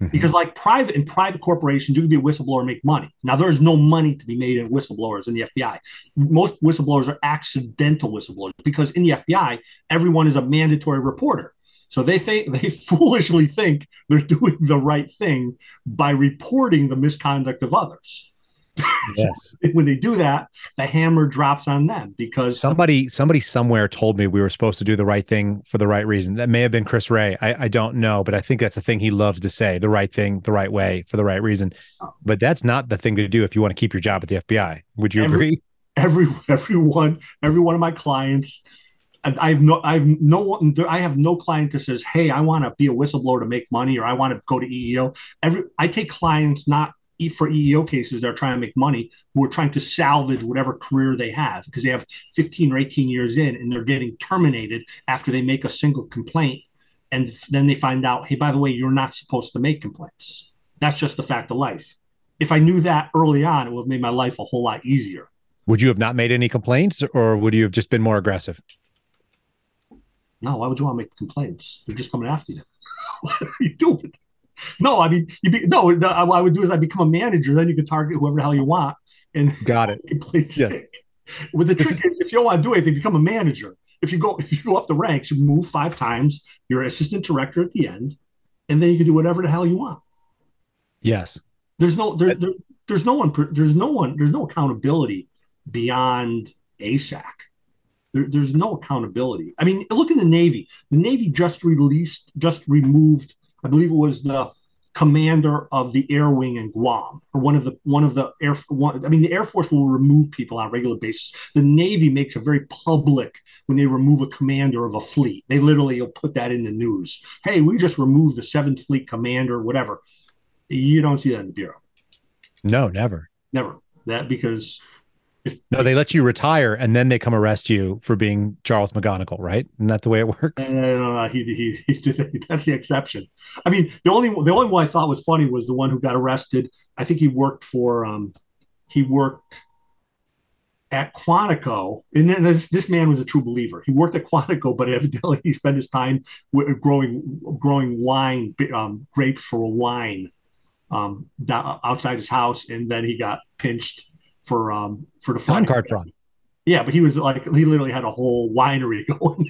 Mm-hmm. Because like private in private corporations, you can be a whistleblower and make money. Now there's no money to be made in whistleblowers in the FBI. Most whistleblowers are accidental whistleblowers because in the FBI, everyone is a mandatory reporter. So they think they foolishly think they're doing the right thing by reporting the misconduct of others. Yes. when they do that, the hammer drops on them because somebody somebody somewhere told me we were supposed to do the right thing for the right reason. That may have been Chris Wray. I, I don't know, but I think that's the thing he loves to say: the right thing, the right way, for the right reason. Oh. But that's not the thing to do if you want to keep your job at the FBI. Would you every, agree? Every everyone, every one of my clients I have no, I have no one, I have no client that says, "Hey, I want to be a whistleblower to make money," or "I want to go to EEO." Every, I take clients not for EEO cases that are trying to make money, who are trying to salvage whatever career they have because they have 15 or 18 years in, and they're getting terminated after they make a single complaint, and then they find out, "Hey, by the way, you're not supposed to make complaints." That's just the fact of life. If I knew that early on, it would have made my life a whole lot easier. Would you have not made any complaints, or would you have just been more aggressive? No, why would you want to make complaints? They're just coming after you. what are you doing? No, I mean, you be, no. What I would do is I become a manager. Then you can target whoever the hell you want. And got it. Yeah. With the trick, is, if you don't want to do anything, become a manager. If you go, if you go up the ranks, you move five times. You're assistant director at the end, and then you can do whatever the hell you want. Yes. There's no there, there, there's no one there's no one there's no accountability beyond ASAC. There, there's no accountability. I mean, look at the Navy. The Navy just released, just removed. I believe it was the commander of the air wing in Guam, or one of the one of the air. One, I mean, the Air Force will remove people on a regular basis. The Navy makes it very public when they remove a commander of a fleet. They literally will put that in the news. Hey, we just removed the Seventh Fleet commander, whatever. You don't see that in the bureau. No, never, never. That because no, they let you retire and then they come arrest you for being Charles McGonigal, right? Isn't that the way it works? No, no, no, he, he, he, that's the exception. I mean, the only the only one I thought was funny was the one who got arrested. I think he worked for um, he worked at Quantico, and then this, this man was a true believer. He worked at Quantico, but evidently he spent his time growing growing wine, um, grapes for wine um, outside his house, and then he got pinched for um for the time card fraud. Yeah, but he was like he literally had a whole winery going.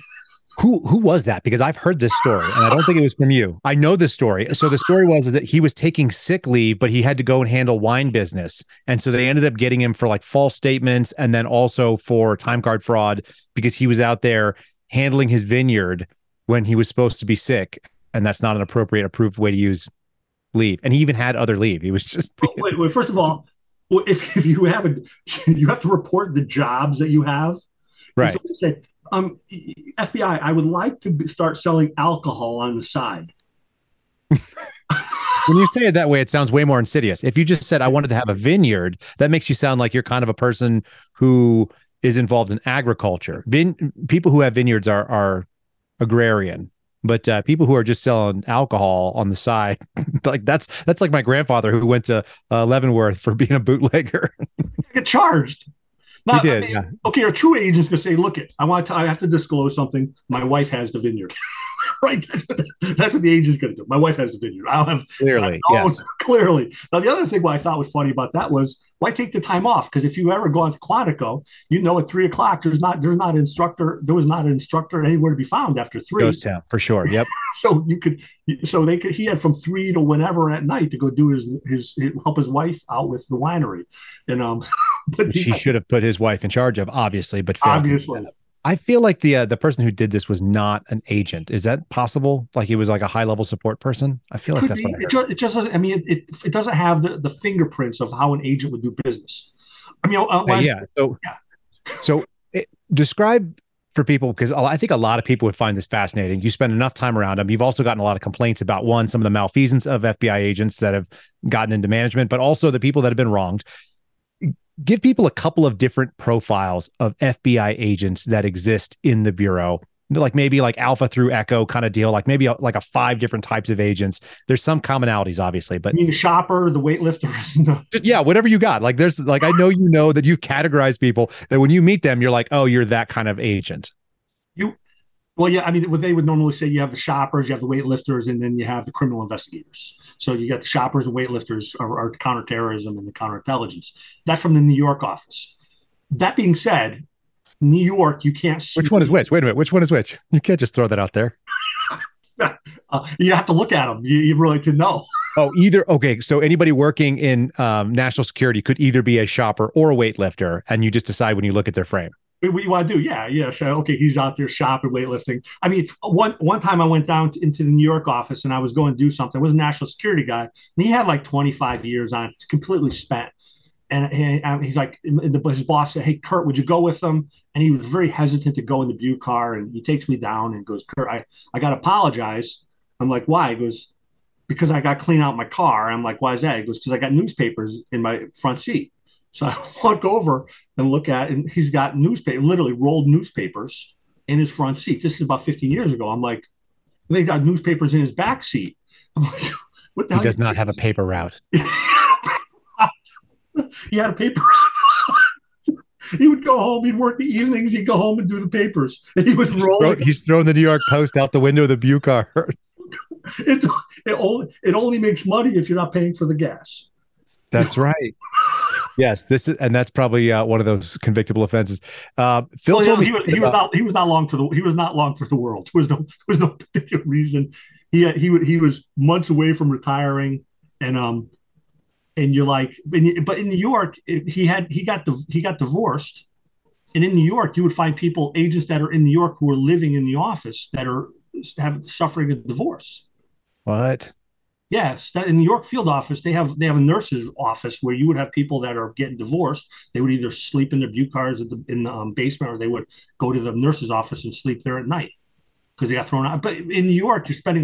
who who was that? Because I've heard this story, and I don't think it was from you. I know this story. So the story was that he was taking sick leave, but he had to go and handle wine business, and so they ended up getting him for like false statements, and then also for time card fraud because he was out there handling his vineyard when he was supposed to be sick, and that's not an appropriate approved way to use leave. And he even had other leave. He was just. wait, wait, first of all, well, if, if you have a, you have to report the jobs that you have. Right. So say, um, FBI, I would like to start selling alcohol on the side. when you say it that way, it sounds way more insidious. If you just said, I wanted to have a vineyard, that makes you sound like you're kind of a person who is involved in agriculture. Vin- people who have vineyards are, are agrarian but uh, people who are just selling alcohol on the side like that's that's like my grandfather who went to uh, leavenworth for being a bootlegger get charged Not, he did I mean, yeah. okay a true agent's gonna say look it i want to i have to disclose something my wife has the vineyard right? That's what, the, that's what the agent's going to do. My wife has the vineyard. I'll have clearly, yes. clearly. Now, the other thing what I thought was funny about that was why take the time off? Because if you ever go on to Quantico, you know at three o'clock there's not there's not an instructor there was not an instructor anywhere to be found after three. Ghost town for sure. Yep. so you could so they could he had from three to whenever at night to go do his his, his help his wife out with the winery, and um. But he, he should have put his wife in charge of, obviously, but obviously. I feel like the uh, the person who did this was not an agent. Is that possible? Like he was like a high level support person. I feel it like that's be. what I it just, it just, doesn't. I mean, it, it, it doesn't have the, the fingerprints of how an agent would do business. I mean, uh, uh yeah. So yeah. so it, describe for people because I think a lot of people would find this fascinating. You spend enough time around them. You've also gotten a lot of complaints about one, some of the malfeasance of FBI agents that have gotten into management, but also the people that have been wronged give people a couple of different profiles of FBI agents that exist in the bureau. Like maybe like alpha through echo kind of deal like maybe a, like a five different types of agents. There's some commonalities obviously but you the shopper the weightlifter? Yeah whatever you got. Like there's like i know you know that you categorize people that when you meet them you're like oh you're that kind of agent. You well, yeah, I mean, what they would normally say, you have the shoppers, you have the weightlifters, and then you have the criminal investigators. So you got the shoppers and weightlifters are, are counterterrorism and the counterintelligence. That's from the New York office. That being said, New York, you can't. Which one is which? Wait a minute. Which one is which? You can't just throw that out there. uh, you have to look at them. You, you really to know. oh, either okay. So anybody working in um, national security could either be a shopper or a weightlifter, and you just decide when you look at their frame. What you want to do? Yeah, yeah. So okay, he's out there shopping, weightlifting. I mean, one one time I went down to, into the New York office and I was going to do something. I was a national security guy, and he had like 25 years on, completely spent. And he, he's like, his boss said, "Hey, Kurt, would you go with them?" And he was very hesitant to go in the Buick car, and he takes me down and goes, "Kurt, I I got to apologize." I'm like, "Why?" He goes, "Because I got to clean out my car." I'm like, "Why is that?" He goes, "Because I got newspapers in my front seat." So I walk over and look at, and he's got newspaper, literally rolled newspapers in his front seat. This is about 15 years ago. I'm like, they got newspapers in his back seat. I'm like, what the he hell? He does not have a paper route. he had a paper route. he would go home. He'd work the evenings. He'd go home and do the papers. And he was he's rolling. Throw, he's throwing the New York Post out the window of the Buick car. it, it, only, it only makes money if you're not paying for the gas. That's right. Yes, this is, and that's probably uh, one of those convictable offenses. Uh, Phil well, told me he was, he was not he was not long for the he was not long for the world. There was no there was no particular reason. He he he was months away from retiring, and um, and you're like, but in New York, he had he got the he got divorced, and in New York, you would find people agents that are in New York who are living in the office that are have suffering a divorce. What? Yes, that in the York field office, they have they have a nurse's office where you would have people that are getting divorced. They would either sleep in their Buick cars the, in the um, basement, or they would go to the nurse's office and sleep there at night because they got thrown out. But in New York, you're spending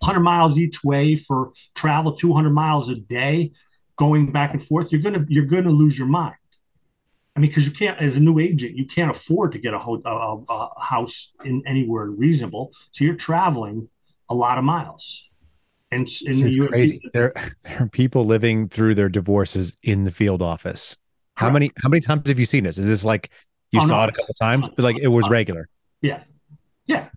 100 miles each way for travel, 200 miles a day, going back and forth. You're gonna you're gonna lose your mind. I mean, because you can't, as a new agent, you can't afford to get a, a, a house in anywhere reasonable. So you're traveling a lot of miles. And, crazy. There, there are people living through their divorces in the field office. How many how many times have you seen this? Is this like you oh, saw no. it a couple times, but like it was regular? Yeah, yeah.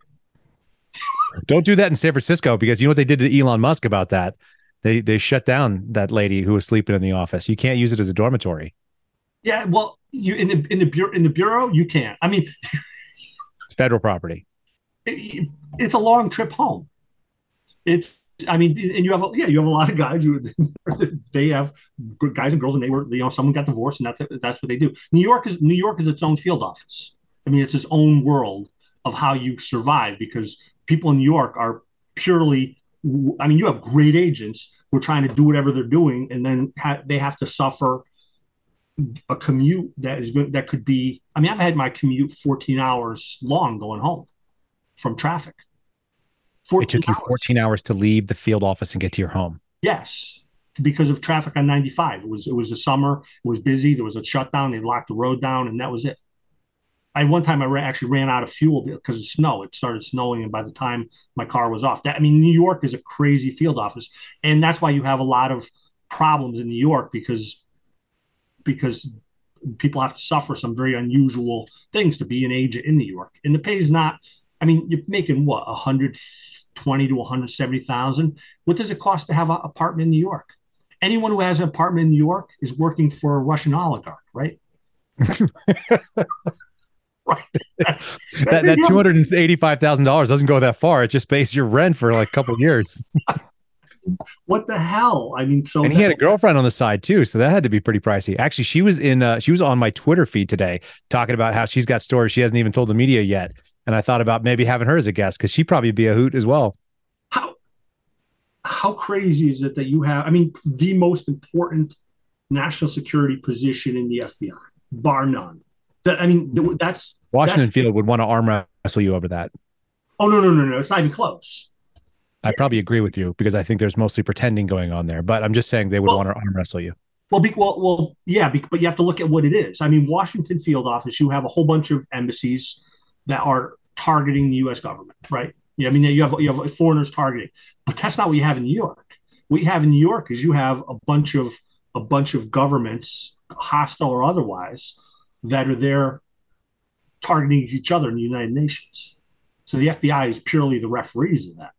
Don't do that in San Francisco because you know what they did to Elon Musk about that. They they shut down that lady who was sleeping in the office. You can't use it as a dormitory. Yeah, well, you in the in the bureau in the bureau you can't. I mean, it's federal property. It, it's a long trip home. It's I mean, and you have yeah, you have a lot of guys who they have guys and girls, and they were you know someone got divorced, and that's that's what they do. New York is New York is its own field office. I mean, it's its own world of how you survive because people in New York are purely. I mean, you have great agents who are trying to do whatever they're doing, and then ha- they have to suffer a commute that is good. That could be. I mean, I've had my commute 14 hours long going home from traffic. It took you 14 hours to leave the field office and get to your home. Yes, because of traffic on 95. It was it was the summer. It was busy. There was a shutdown. They locked the road down, and that was it. I one time I actually ran out of fuel because of snow. It started snowing, and by the time my car was off, that I mean, New York is a crazy field office, and that's why you have a lot of problems in New York because because people have to suffer some very unusual things to be an agent in New York, and the pay is not. I mean, you're making what a hundred twenty to one hundred seventy thousand. What does it cost to have an apartment in New York? Anyone who has an apartment in New York is working for a Russian oligarch, right? right. that that two hundred and eighty five thousand dollars doesn't go that far. It just pays your rent for like a couple years. what the hell? I mean, so and he had a girlfriend on the side too, so that had to be pretty pricey. Actually, she was in uh, she was on my Twitter feed today talking about how she's got stories she hasn't even told the media yet and I thought about maybe having her as a guest because she'd probably be a hoot as well. How how crazy is it that you have? I mean, the most important national security position in the FBI, bar none. That I mean, that's Washington that's, Field would want to arm wrestle you over that. Oh no no no no! It's not even close. I probably agree with you because I think there's mostly pretending going on there. But I'm just saying they would well, want to arm wrestle you. Well, be, well, well, yeah, be, but you have to look at what it is. I mean, Washington Field Office. You have a whole bunch of embassies that are targeting the U.S. government, right? Yeah, I mean, you have you have foreigners targeting, but that's not what you have in New York. What you have in New York is you have a bunch of a bunch of governments, hostile or otherwise, that are there targeting each other in the United Nations. So the FBI is purely the referees of that.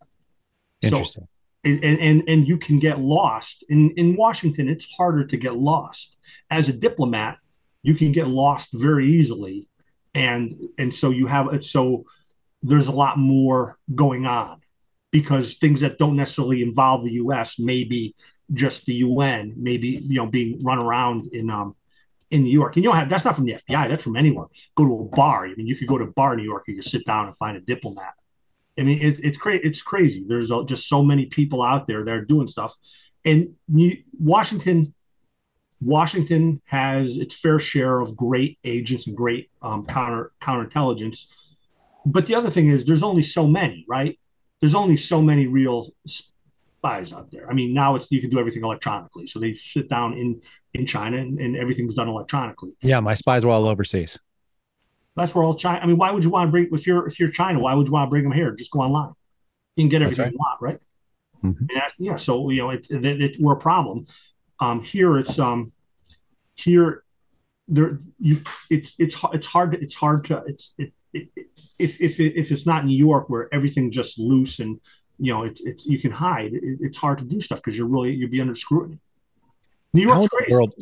Interesting. So, and, and and you can get lost in in Washington. It's harder to get lost as a diplomat. You can get lost very easily and and so you have so there's a lot more going on because things that don't necessarily involve the U.S. maybe just the UN, maybe you know being run around in um in New York. And you don't have that's not from the FBI, that's from anyone. Go to a bar. I mean, you could go to a bar in New York and you sit down and find a diplomat. I mean, it, it's crazy. It's crazy. There's just so many people out there that are doing stuff, and Washington, Washington has its fair share of great agents and great um, counter counterintelligence. But the other thing is, there's only so many, right? There's only so many real spies out there. I mean, now it's you can do everything electronically. So they sit down in in China and, and everything's done electronically. Yeah, my spies were all overseas. That's where all China. I mean, why would you want to bring if you're if you're China? Why would you want to bring them here? Just go online. You can get everything right. you want, right? Mm-hmm. yeah. So you know, it, it, it, we're a problem. Um, here it's um, here there you it's it's it's hard to, it's hard to it's it, it, if if if it's not New York where everything just loose and you know it's it's you can hide it, it's hard to do stuff because you're really you'd be under scrutiny. New York's crazy. World,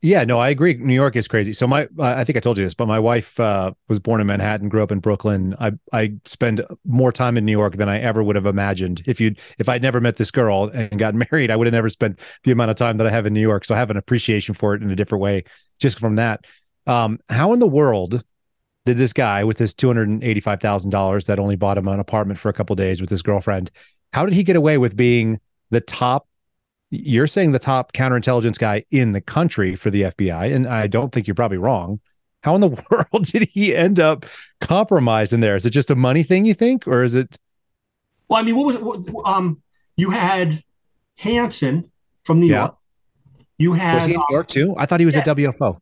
yeah, no, I agree. New York is crazy. So my, I think I told you this, but my wife uh, was born in Manhattan, grew up in Brooklyn. I I spend more time in New York than I ever would have imagined. If you if I'd never met this girl and got married, I would have never spent the amount of time that I have in New York. So I have an appreciation for it in a different way, just from that. Um, how in the world did this guy with his two hundred and eighty five thousand dollars that only bought him an apartment for a couple days with his girlfriend? How did he get away with being the top you're saying the top counterintelligence guy in the country for the FBI, and I don't think you're probably wrong. How in the world did he end up compromised in there? Is it just a money thing, you think, or is it? Well, I mean, what was? What, um, you had Hanssen from New yeah. York. You had was he in New York too. I thought he was yeah. at WFO.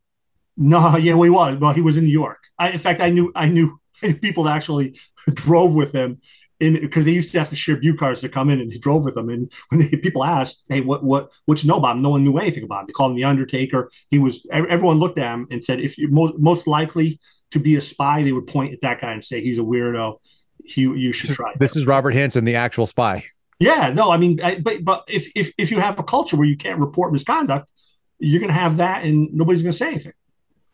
No, yeah, well, he was. Well, he was in New York. I, in fact, I knew I knew people that actually drove with him because they used to have to share view cars to come in and they drove with them. And when they, people asked, Hey, what, what, what you know about him? No one knew anything about him. They called him the Undertaker. He was, everyone looked at him and said, if you're most, most likely to be a spy, they would point at that guy and say, he's a weirdo. He, you should try. This is Robert Hanssen, the actual spy. Yeah, no, I mean, I, but, but if, if, if you have a culture where you can't report misconduct, you're going to have that and nobody's going to say anything.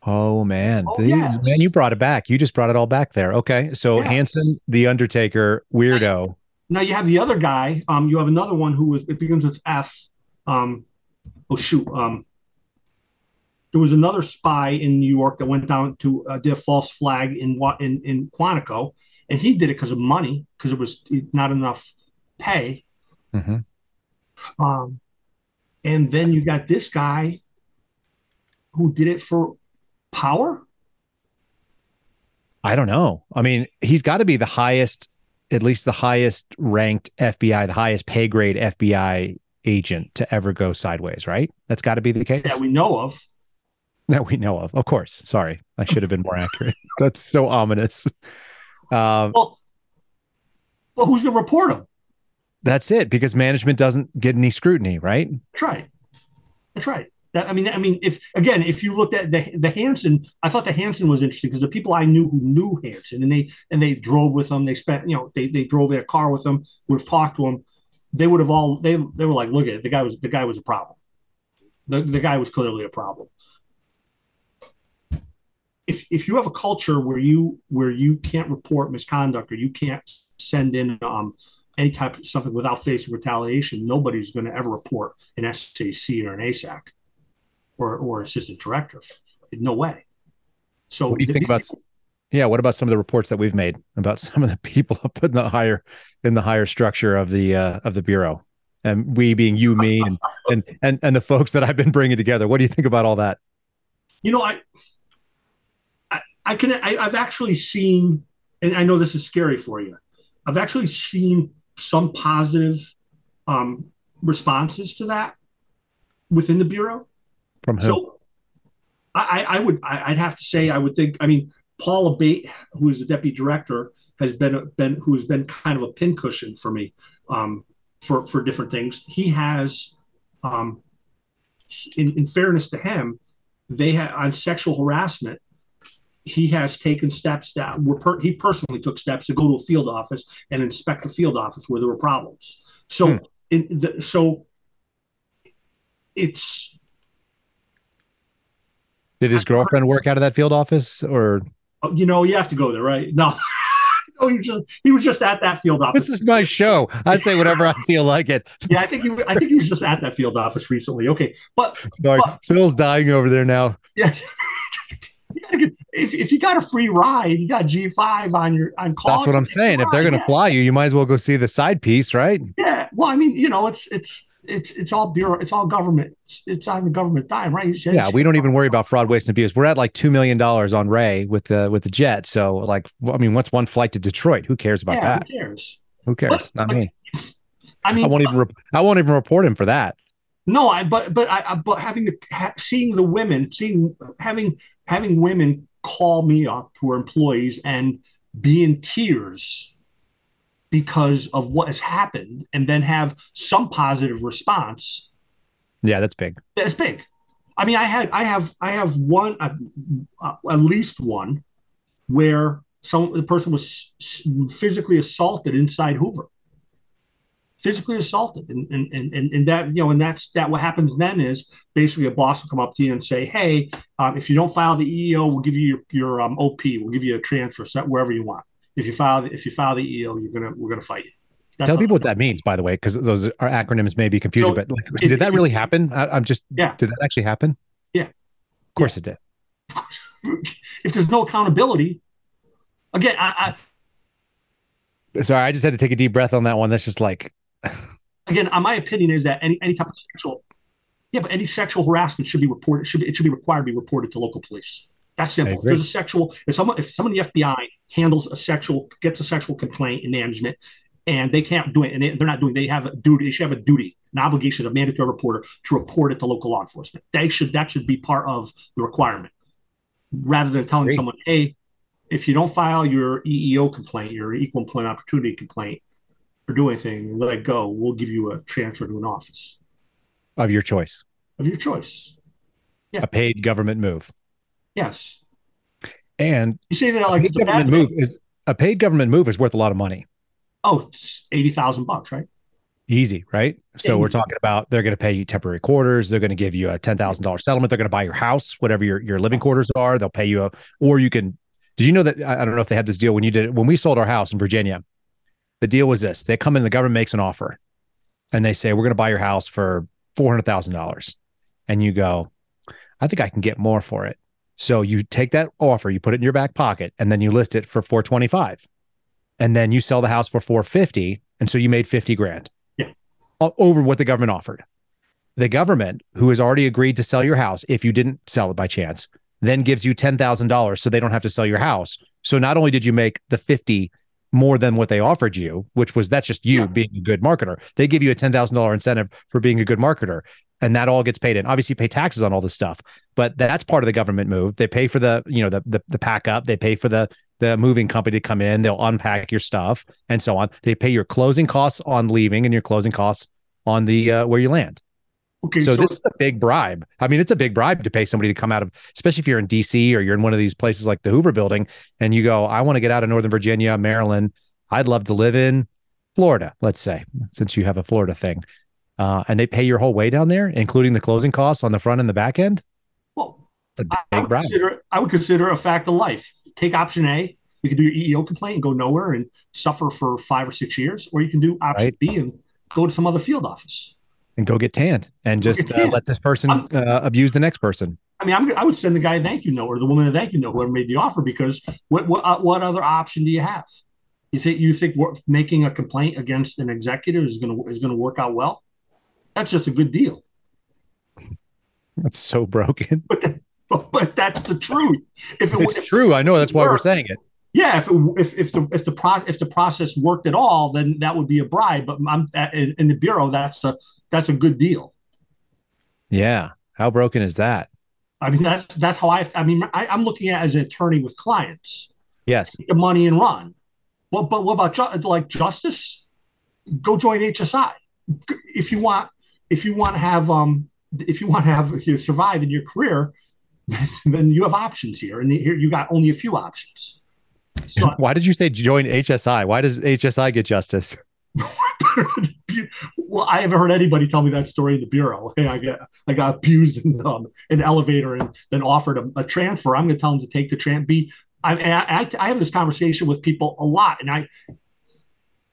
Oh man, oh, yes. man, you brought it back. You just brought it all back there. Okay, so yes. Hanssen, the Undertaker, weirdo. Now you have the other guy. Um, you have another one who was. It begins with F. Um, oh shoot. Um, there was another spy in New York that went down to uh, did a false flag in what in in Quantico, and he did it because of money because it was not enough pay. Mm-hmm. Um, and then you got this guy who did it for power? I don't know. I mean, he's got to be the highest, at least the highest ranked FBI, the highest pay grade FBI agent to ever go sideways, right? That's got to be the case. That we know of. That we know of. Of course. Sorry. I should have been more accurate. That's so ominous. Um, well, well, who's going to report him? That's it, because management doesn't get any scrutiny, right? That's right. That's right. That, I mean, I mean, if again, if you looked at the the Hanssen, I thought the Hanssen was interesting because the people I knew who knew Hanssen and they and they drove with them, They spent, you know, they they drove their car with them, Would have talked to him. They would have all they they were like, look at it. The guy was the guy was a problem. The the guy was clearly a problem. If if you have a culture where you where you can't report misconduct or you can't send in um any type of something without facing retaliation, nobody's going to ever report an SAC or an ASAC or, or assistant director. No way. So what do you think about? Yeah, what about some of the reports that we've made about some of the people up in the higher in the higher structure of the uh, of the bureau, and we being you, me, and and and and the folks that I've been bringing together. What do you think about all that? You know, I I, I can I, I've actually seen, and I know this is scary for you. I've actually seen some positive um, responses to that within the bureau. From who? So I, I would I'd have to say I would think I mean Paul Abate, who is the deputy director, has been been who has been kind of a pincushion for me um, for for different things. He has, um, in, in fairness to him, they had on sexual harassment. He has taken steps that were per, he personally took steps to go to a field office and inspect the field office where there were problems. So, hmm. in the, so it's did his girlfriend work out of that field office or? Oh, you know, you have to go there, right? No. Oh, he was just he was just at that field office. This is my show. I say whatever I feel like it. Yeah, I think he I think he was just at that field office recently. Okay, but sorry, but, Phil's dying over there now. Yeah. if, if you got a free ride, you got G five on your on call. That's what I'm saying. If they're going to yeah. fly you, you might as well go see the side piece, right? Yeah. Well, I mean, you know, it's it's it's it's all bureau, it's all government. It's, it's on the government dime, right? Yeah, we don't even worry about fraud, waste, and abuse. We're at like two million dollars on Wray with the with the jet. So, like, I mean, what's one flight to Detroit? Who cares about yeah, that? Who cares? Who cares? But, Not me. I mean, I won't even. I won't even report him for that. No, I but but I but having the ha, seeing the women, seeing having having women call me up who are employees and be in tears because of what has happened and then have some positive response yeah that's big that's big i mean i had i have i have one uh, uh, at least one where some the person was physically assaulted inside hoover physically assaulted. And, and, and, and that, you know, and that's that what happens then is basically a boss will come up to you and say, Hey, um, if you don't file the EEO, we'll give you your, your um, OP, we'll give you a transfer set wherever you want. If you file, if you file the EEO, you're to, we're going to fight you. That's Tell people what that means, by the way, because those are acronyms may be confusing. So but like, it, did that really it, happen? I, am just yeah. Did that actually happen? Yeah. Of course yeah. it did. if there's no accountability, again, I, I. Sorry, I just had to take a deep breath on that one. That's just like again, uh, my opinion is that any any type of sexual, yeah, but any sexual harassment should be reported. Should be, it should be required to be reported to local police. That's simple. If there's a sexual, if someone if someone in the FBI handles a sexual gets a sexual complaint in management, and they can't do it, and they, are not doing, they have a duty. They should have a duty, an obligation, a mandatory reporter to report it to local law enforcement. They should that should be part of the requirement, rather than telling Great. someone, hey, if you don't file your EEO complaint, your equal employment opportunity complaint, or do anything, let it go. We'll give you a transfer to an office of your choice. Of your choice. Yeah. A paid government move. Yes. And you see that like a government move is a paid government move is worth a lot of money. Oh, it's eighty thousand bucks, right? Easy, right? So we're talking about they're going to pay you temporary quarters. They're going to give you a ten thousand dollars settlement. They're going to buy your house, whatever your, your living quarters are. They'll pay you a, or you can. Did you know that I don't know if they had this deal when you did it, when we sold our house in Virginia? the deal was this they come in, the government makes an offer and they say, we're going to buy your house for $400,000. And you go, I think I can get more for it. So you take that offer, you put it in your back pocket, and then you list it for 425. And then you sell the house for 450. And so you made 50 grand. Yeah. Over what the government offered. The government, who has already agreed to sell your house if you didn't sell it by chance, then gives you $10,000 so they don't have to sell your house. So not only did you make the 50 more than what they offered you, which was that's just you yeah. being a good marketer. They give you a ten thousand dollar incentive for being a good marketer, and that all gets paid in. Obviously, you pay taxes on all this stuff, but that's part of the government move. They pay for the you know the the, the pack up. They pay for the the moving company to come in. They'll unpack your stuff and so on. They pay your closing costs on leaving and your closing costs on the uh, where you land. Okay, so, so, this is a big bribe. I mean, it's a big bribe to pay somebody to come out of, especially if you're in DC or you're in one of these places like the Hoover Building, and you go, "I want to get out of Northern Virginia, Maryland. I'd love to live in Florida, let's say, since you have a Florida thing." Uh, and they pay your whole way down there, including the closing costs on the front and the back end. Well, I would, consider, I would consider a fact of life. Take option A. You can do your EEO complaint and go nowhere and suffer for five or six years, or you can do option right. B and go to some other field office and go get tanned and just uh, let this person uh, abuse the next person. I mean, I'm, i would send the guy a thank you note or the woman a thank you note, whoever made the offer, because what what, uh, what other option do you have? You think you think making a complaint against an executive is going to is going to work out well? That's just a good deal. That's so broken. But, but that's the truth. If it, it's if, true, I know that's why we're saying it. Yeah, if, it, if if the if the pro, if the process worked at all, then that would be a bribe. But I'm uh, in, in the bureau. That's a that's a good deal. Yeah. How broken is that? I mean, that's that's how I. I mean, I, am looking at as an attorney with clients. Yes. Take the money and run. Well, but what about ju- like justice? Go join HSI if you want. If you want to have um, if you want to have you survive in your career, then you have options here, and here you got only a few options. So, Why did you say join HSI? Why does HSI get justice? well, I haven't heard anybody tell me that story in the bureau. Hey, I got I got abused in um, an elevator and then offered a, a transfer. I'm going to tell them to take the tran be I, I, I have this conversation with people a lot, and I,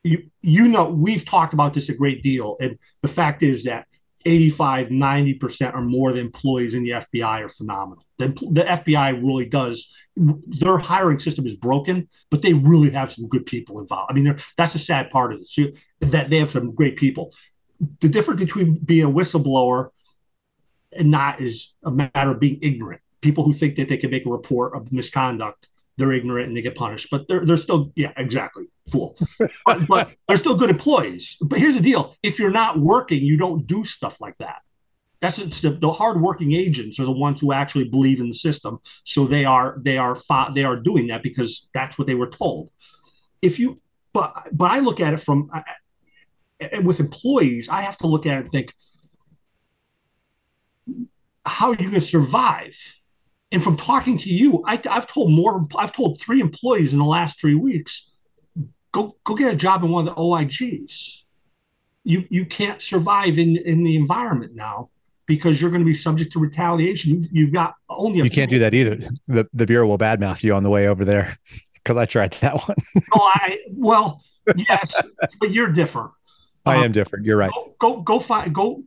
you, you know, we've talked about this a great deal, and the fact is that 85, 90% or more of the employees in the FBI are phenomenal. The, the FBI really does, their hiring system is broken, but they really have some good people involved. I mean, that's a sad part of it, that they have some great people. The difference between being a whistleblower and not is a matter of being ignorant. People who think that they can make a report of misconduct they're ignorant and they get punished. But they're they're still yeah exactly fool. but, but they're still good employees. But here's the deal: if you're not working, you don't do stuff like that. That's the, the hardworking agents are the ones who actually believe in the system. So they are they are they are doing that because that's what they were told. If you but but I look at it from with employees, I have to look at it and think, how are you going to survive? And from talking to you, I, have told more. I've told three employees in the last three weeks, go go get a job in one of the OIGs. You you can't survive in in the environment now because you're going to be subject to retaliation. You've, you've got only. you can't do that either. The the bureau will badmouth you on the way over there because I tried that one. oh, I well, yes, but you're different. I um, am different. You're right. Go, go go find go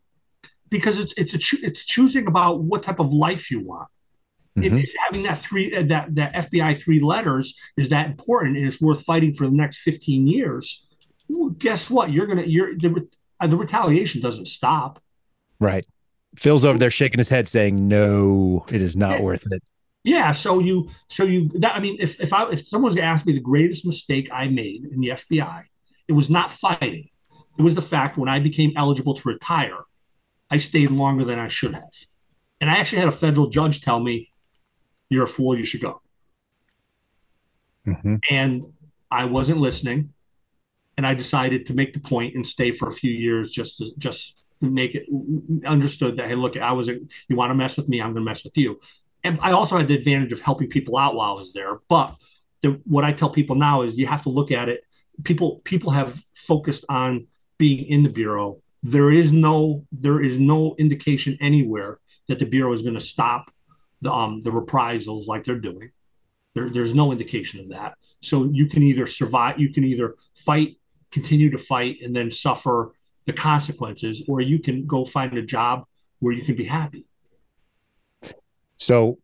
because it's it's a it's choosing about what type of life you want. Mm-hmm. Having that three uh, that that FBI three letters is that important and it's worth fighting for the next 15 years, well, guess what? You're gonna you're the, uh, the retaliation doesn't stop. Right. Phil's over there shaking his head, saying, "No, it is not yeah. worth it." Yeah. So you, so you, that I mean, if if I if someone's gonna ask me the greatest mistake I made in the FBI, it was not fighting. It was the fact when I became eligible to retire, I stayed longer than I should have, and I actually had a federal judge tell me, you're a fool. You should go. Mm-hmm. And I wasn't listening, and I decided to make the point and stay for a few years just to just make it understood that hey, look, I was a, you want to mess with me, I'm going to mess with you. And I also had the advantage of helping people out while I was there. But the, what I tell people now is you have to look at it. People people have focused on being in the bureau. There is no there is no indication anywhere that the bureau is going to stop the um, the reprisals like they're doing. There, there's no indication of that. So you can either survive, you can either fight, continue to fight, and then suffer the consequences, or you can go find a job where you can be happy. So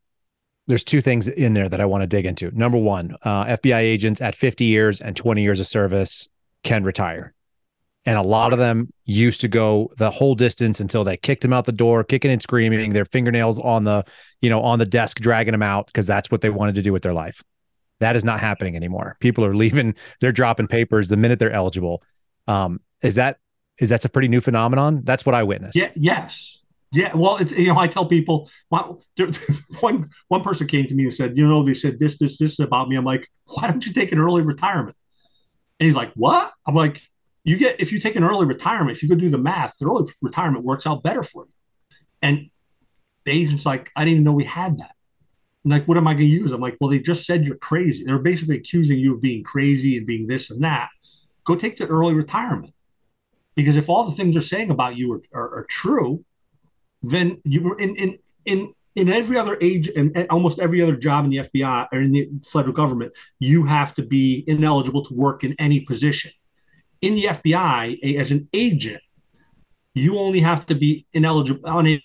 there's two things in there that I want to dig into. Number one, uh, FBI agents at 50 years and 20 years of service can retire and a lot of them used to go the whole distance until they kicked him out the door kicking and screaming their fingernails on the you know on the desk dragging them out because that's what they wanted to do with their life. That is not happening anymore. People are leaving they're dropping papers the minute they're eligible. Um, is that is that's a pretty new phenomenon? That's what i witnessed. Yeah yes. Yeah well you know i tell people one one person came to me and said you know they said this this this about me. I'm like why don't you take an early retirement? And he's like what? I'm like you get if you take an early retirement, if you go do the math, the early retirement works out better for you. And the agent's like, I didn't even know we had that. I'm like, what am I going to use? I'm like, well, they just said you're crazy. They're basically accusing you of being crazy and being this and that. Go take the early retirement. Because if all the things they're saying about you are, are, are true, then you in in in in every other age and almost every other job in the FBI or in the federal government, you have to be ineligible to work in any position in the FBI as an agent, you only have to be ineligible unable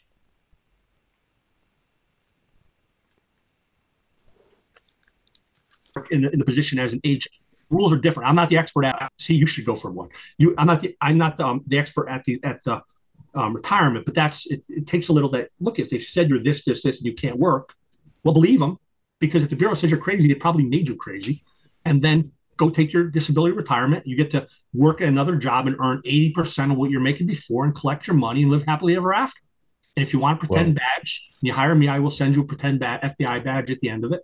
in the, in the position as an agent. Rules are different. I'm not the expert at. See, you should go for one. You, I'm not the. I'm not the, um, the expert at the at the um, retirement, but that's it, it. takes a little that. Look, if they said you're this, this, this, and you can't work, well, believe them, because if the bureau says you're crazy, they probably made you crazy, and then go take your disability retirement. You get to work at another job and earn 80% of what you're making before and collect your money and live happily ever after. And if you want a pretend badge, you hire me, I will send you a pretend ba- FBI badge at the end of it.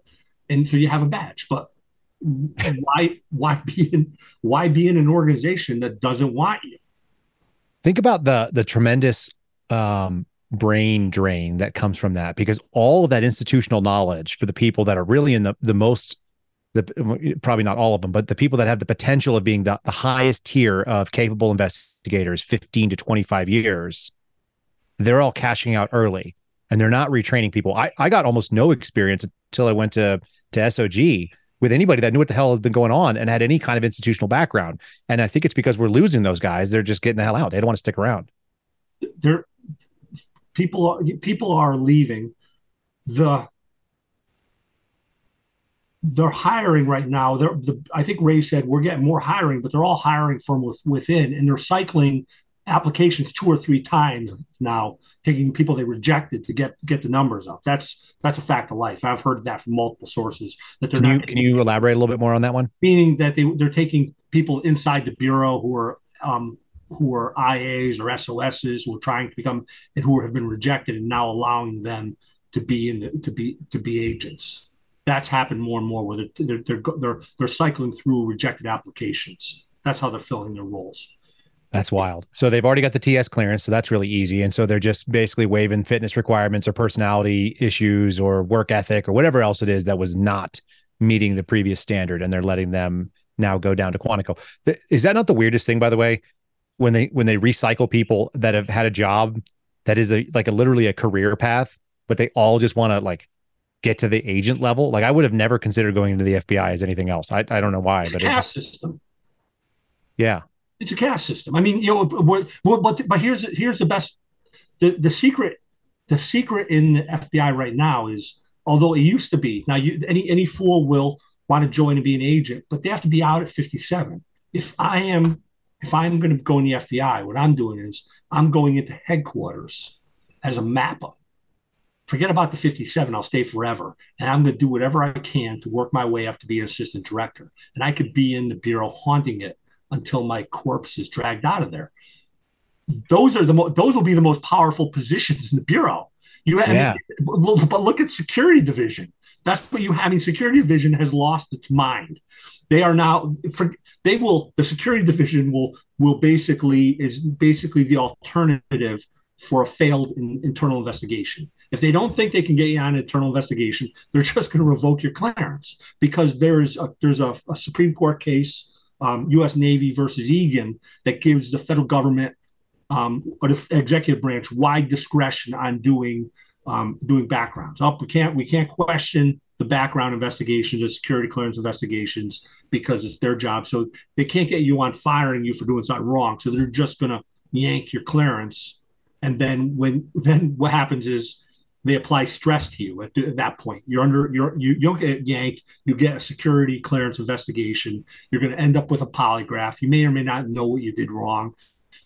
And so you have a badge. But why why be in why be in an organization that doesn't want you? Think about the the tremendous um, brain drain that comes from that because all of that institutional knowledge for the people that are really in the, the most the probably not all of them, but the people that have the potential of being the, the highest tier of capable investigators, 15 to 25 years, they're all cashing out early and they're not retraining people. I, I got almost no experience until I went to to SOG with anybody that knew what the hell has been going on and had any kind of institutional background. And I think it's because we're losing those guys. They're just getting the hell out. They don't want to stick around. There, people people are leaving. The they're hiring right now. They're the, I think Wray said we're getting more hiring, but they're all hiring from with, within, and they're cycling applications two or three times now, taking people they rejected to get get the numbers up. That's that's a fact of life. I've heard that from multiple sources that they're can not. You, can you elaborate a little bit more on that one? Meaning that they they're taking people inside the bureau who are um, who are IAs or SOSs who are trying to become and who have been rejected, and now allowing them to be in the, to be to be agents. That's happened more and more where they're they're they're, they're, cycling through rejected applications. That's how they're filling their roles. That's wild. So they've already got the TS clearance, so that's really easy. And so they're just basically waiving fitness requirements or personality issues or work ethic or whatever else it is that was not meeting the previous standard, and they're letting them now go down to Quantico. Is that not the weirdest thing, by the way? When they when they recycle people that have had a job that is a like a literally a career path, but they all just want to like get to the agent level. Like I would have never considered going into the FBI as anything else. I, I don't know why, but caste system. Yeah, it's a caste system. I mean, you know, but, but, but here's here's the best. The the secret the secret in the FBI right now is although it used to be now you any any fool will want to join and be an agent, but they have to be out at 57. If I am if I'm going to go in the FBI, what I'm doing is I'm going into headquarters as a mapper. Forget about the 57. I'll stay forever. And I'm going to do whatever I can to work my way up to be an assistant director. And I could be in the bureau haunting it until my corpse is dragged out of there. Those are the mo- those will be the most powerful positions in the bureau. You have, yeah. but look at security division. That's what you have. I mean, security division has lost its mind. They are now for, they will the security division will will basically is basically the alternative for a failed in, internal investigation. If they don't think they can get you on an internal investigation, they're just going to revoke your clearance because there's a, there's a, a Supreme Court case um, U.S. Navy versus Egan that gives the federal government um, or the executive branch wide discretion on doing um, doing backgrounds. Up, we can't we can't question the background investigations or security clearance investigations because it's their job. So they can't get you on firing you for doing something wrong. So they're just going to yank your clearance, and then when then what happens is they apply stress to you at, at, that point. You're under you're you, you don't get yanked. You get a security clearance investigation. You're going to end up with a polygraph. You may or may not know what you did wrong.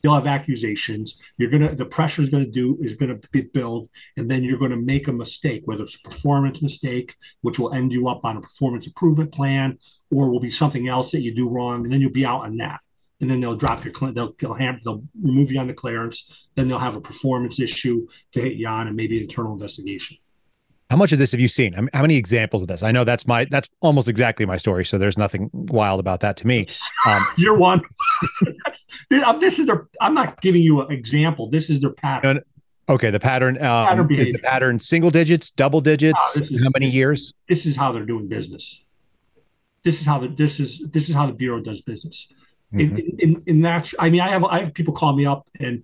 You'll have accusations. You're gonna the pressure is going to do is going to be build, and then you're going to make a mistake, whether it's a performance mistake, which will end you up on a performance improvement plan, or will be something else that you do wrong, and then you'll be out on that and then they'll drop your they'll they'll, have, they'll remove you on the clearance. Then they'll have a performance issue to hit you on, and maybe an internal investigation. How much of this have you seen? How many examples of this? I know that's my that's almost exactly my story, so there's nothing wild about that to me. Um, You're one. this is their. I'm not giving you an example. This is their pattern. Okay, the pattern. Um, pattern is the pattern single digits, double digits? No, is, how many this, years? This is how they're doing business. This is how the this is this is how the bureau does business. Mm-hmm. In, in, in that, I mean, I have I have people call me up and,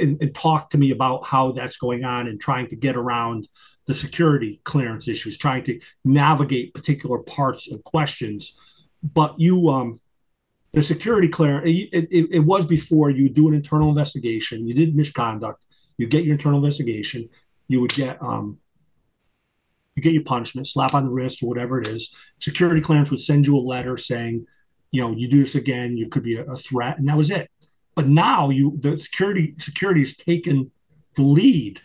and, and talk to me about how that's going on and trying to get around the security clearance issues, trying to navigate particular parts of questions. But you, um, the security clearance, it, it, it, was before you do an internal investigation, you did misconduct, you get your internal investigation, you would get um, you get your punishment, slap on the wrist or whatever it is. Security clearance would send you a letter saying you know, you do this again, you could be a, a threat, and that was it. But now you, the security security has taken the lead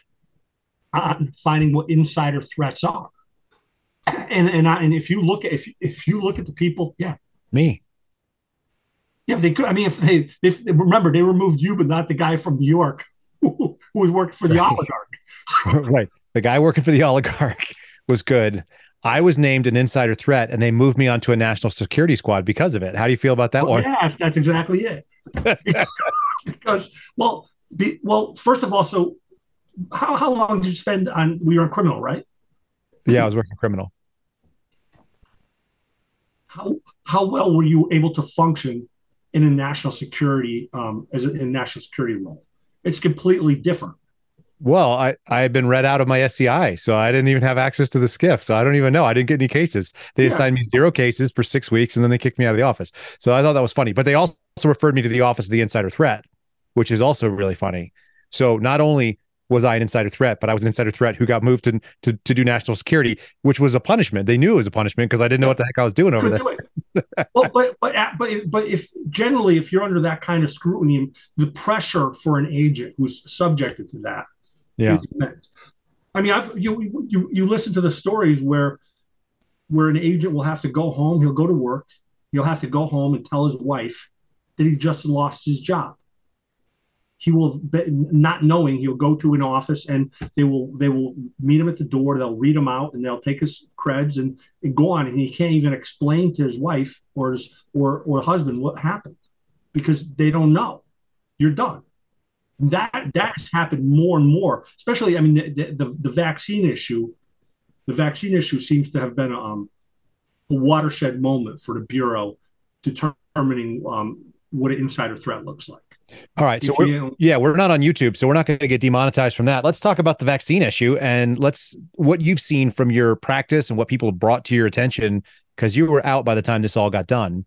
on finding what insider threats are. And and I, and if you look at if if you look at the people, yeah, me, yeah, they could. I mean, if they if remember they removed you, but not the guy from New York who, who was working for the right. oligarch. right, the guy working for the oligarch was good. I was named an insider threat and they moved me onto a national security squad because of it. How do you feel about that well, one? Yes, that's exactly it. because, well, be, well, first of all, so how, how long did you spend on, we were in criminal, right? Yeah, I was working criminal. How, how well were you able to function in a national security, um, as a, in a national security role? It's completely different. Well, I I had been read out of my SCI, so I didn't even have access to the SCIF. So I don't even know. I didn't get any cases. They yeah. assigned me zero cases for six weeks, and then they kicked me out of the office. So I thought that was funny. But they also referred me to the office of the insider threat, which is also really funny. So not only was I an insider threat, but I was an insider threat who got moved to to, to do national security, which was a punishment. They knew it was a punishment because I didn't know what the heck I was doing over there. well, but but uh, but but if generally if you're under that kind of scrutiny, the pressure for an agent who's subjected to that, yeah. I mean, I've you you you listen to the stories where where an agent will have to go home. He'll go to work. He'll have to go home and tell his wife that he just lost his job he will not knowing he'll go to an office and they will they will meet him at the door they'll read him out and they'll take his creds and, and go on and he can't even explain to his wife or his or or husband what happened because they don't know you're done that that's happened more and more especially i mean the the, the vaccine issue the vaccine issue seems to have been um, a watershed moment for the bureau determining um, what an insider threat looks like all right. So we're, yeah, we're not on YouTube, so we're not going to get demonetized from that. Let's talk about the vaccine issue and let's what you've seen from your practice and what people have brought to your attention because you were out by the time this all got done.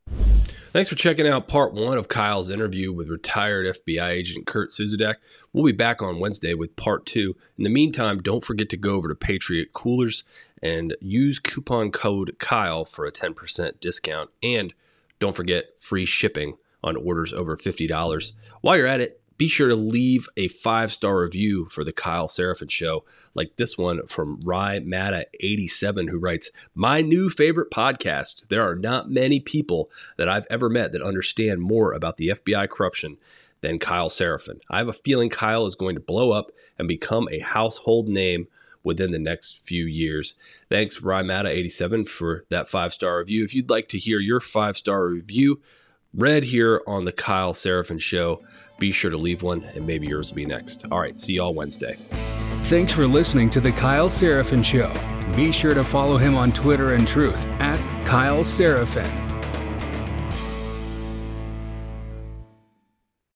Thanks for checking out part one of Kyle's interview with retired FBI agent Kurt Siuzdak. We'll be back on Wednesday with part two. In the meantime, don't forget to go over to Patriot Coolers and use coupon code Kyle for a 10% discount. And don't forget free shipping on orders over $50. While you're at it, be sure to leave a five star review for the Kyle Seraphin Show, like this one from Rye Matta87, who writes, My new favorite podcast. There are not many people that I've ever met that understand more about the FBI corruption than Kyle Seraphin. I have a feeling Kyle is going to blow up and become a household name within the next few years. Thanks, Rye Matta87, for that five star review. If you'd like to hear your five star review, read here on the Kyle Seraphin Show. Be sure to leave one, and maybe yours will be next. All right, see y'all Wednesday. Thanks for listening to the Kyle Seraphin Show. Be sure to follow him on Twitter and Truth at Kyle Seraphin.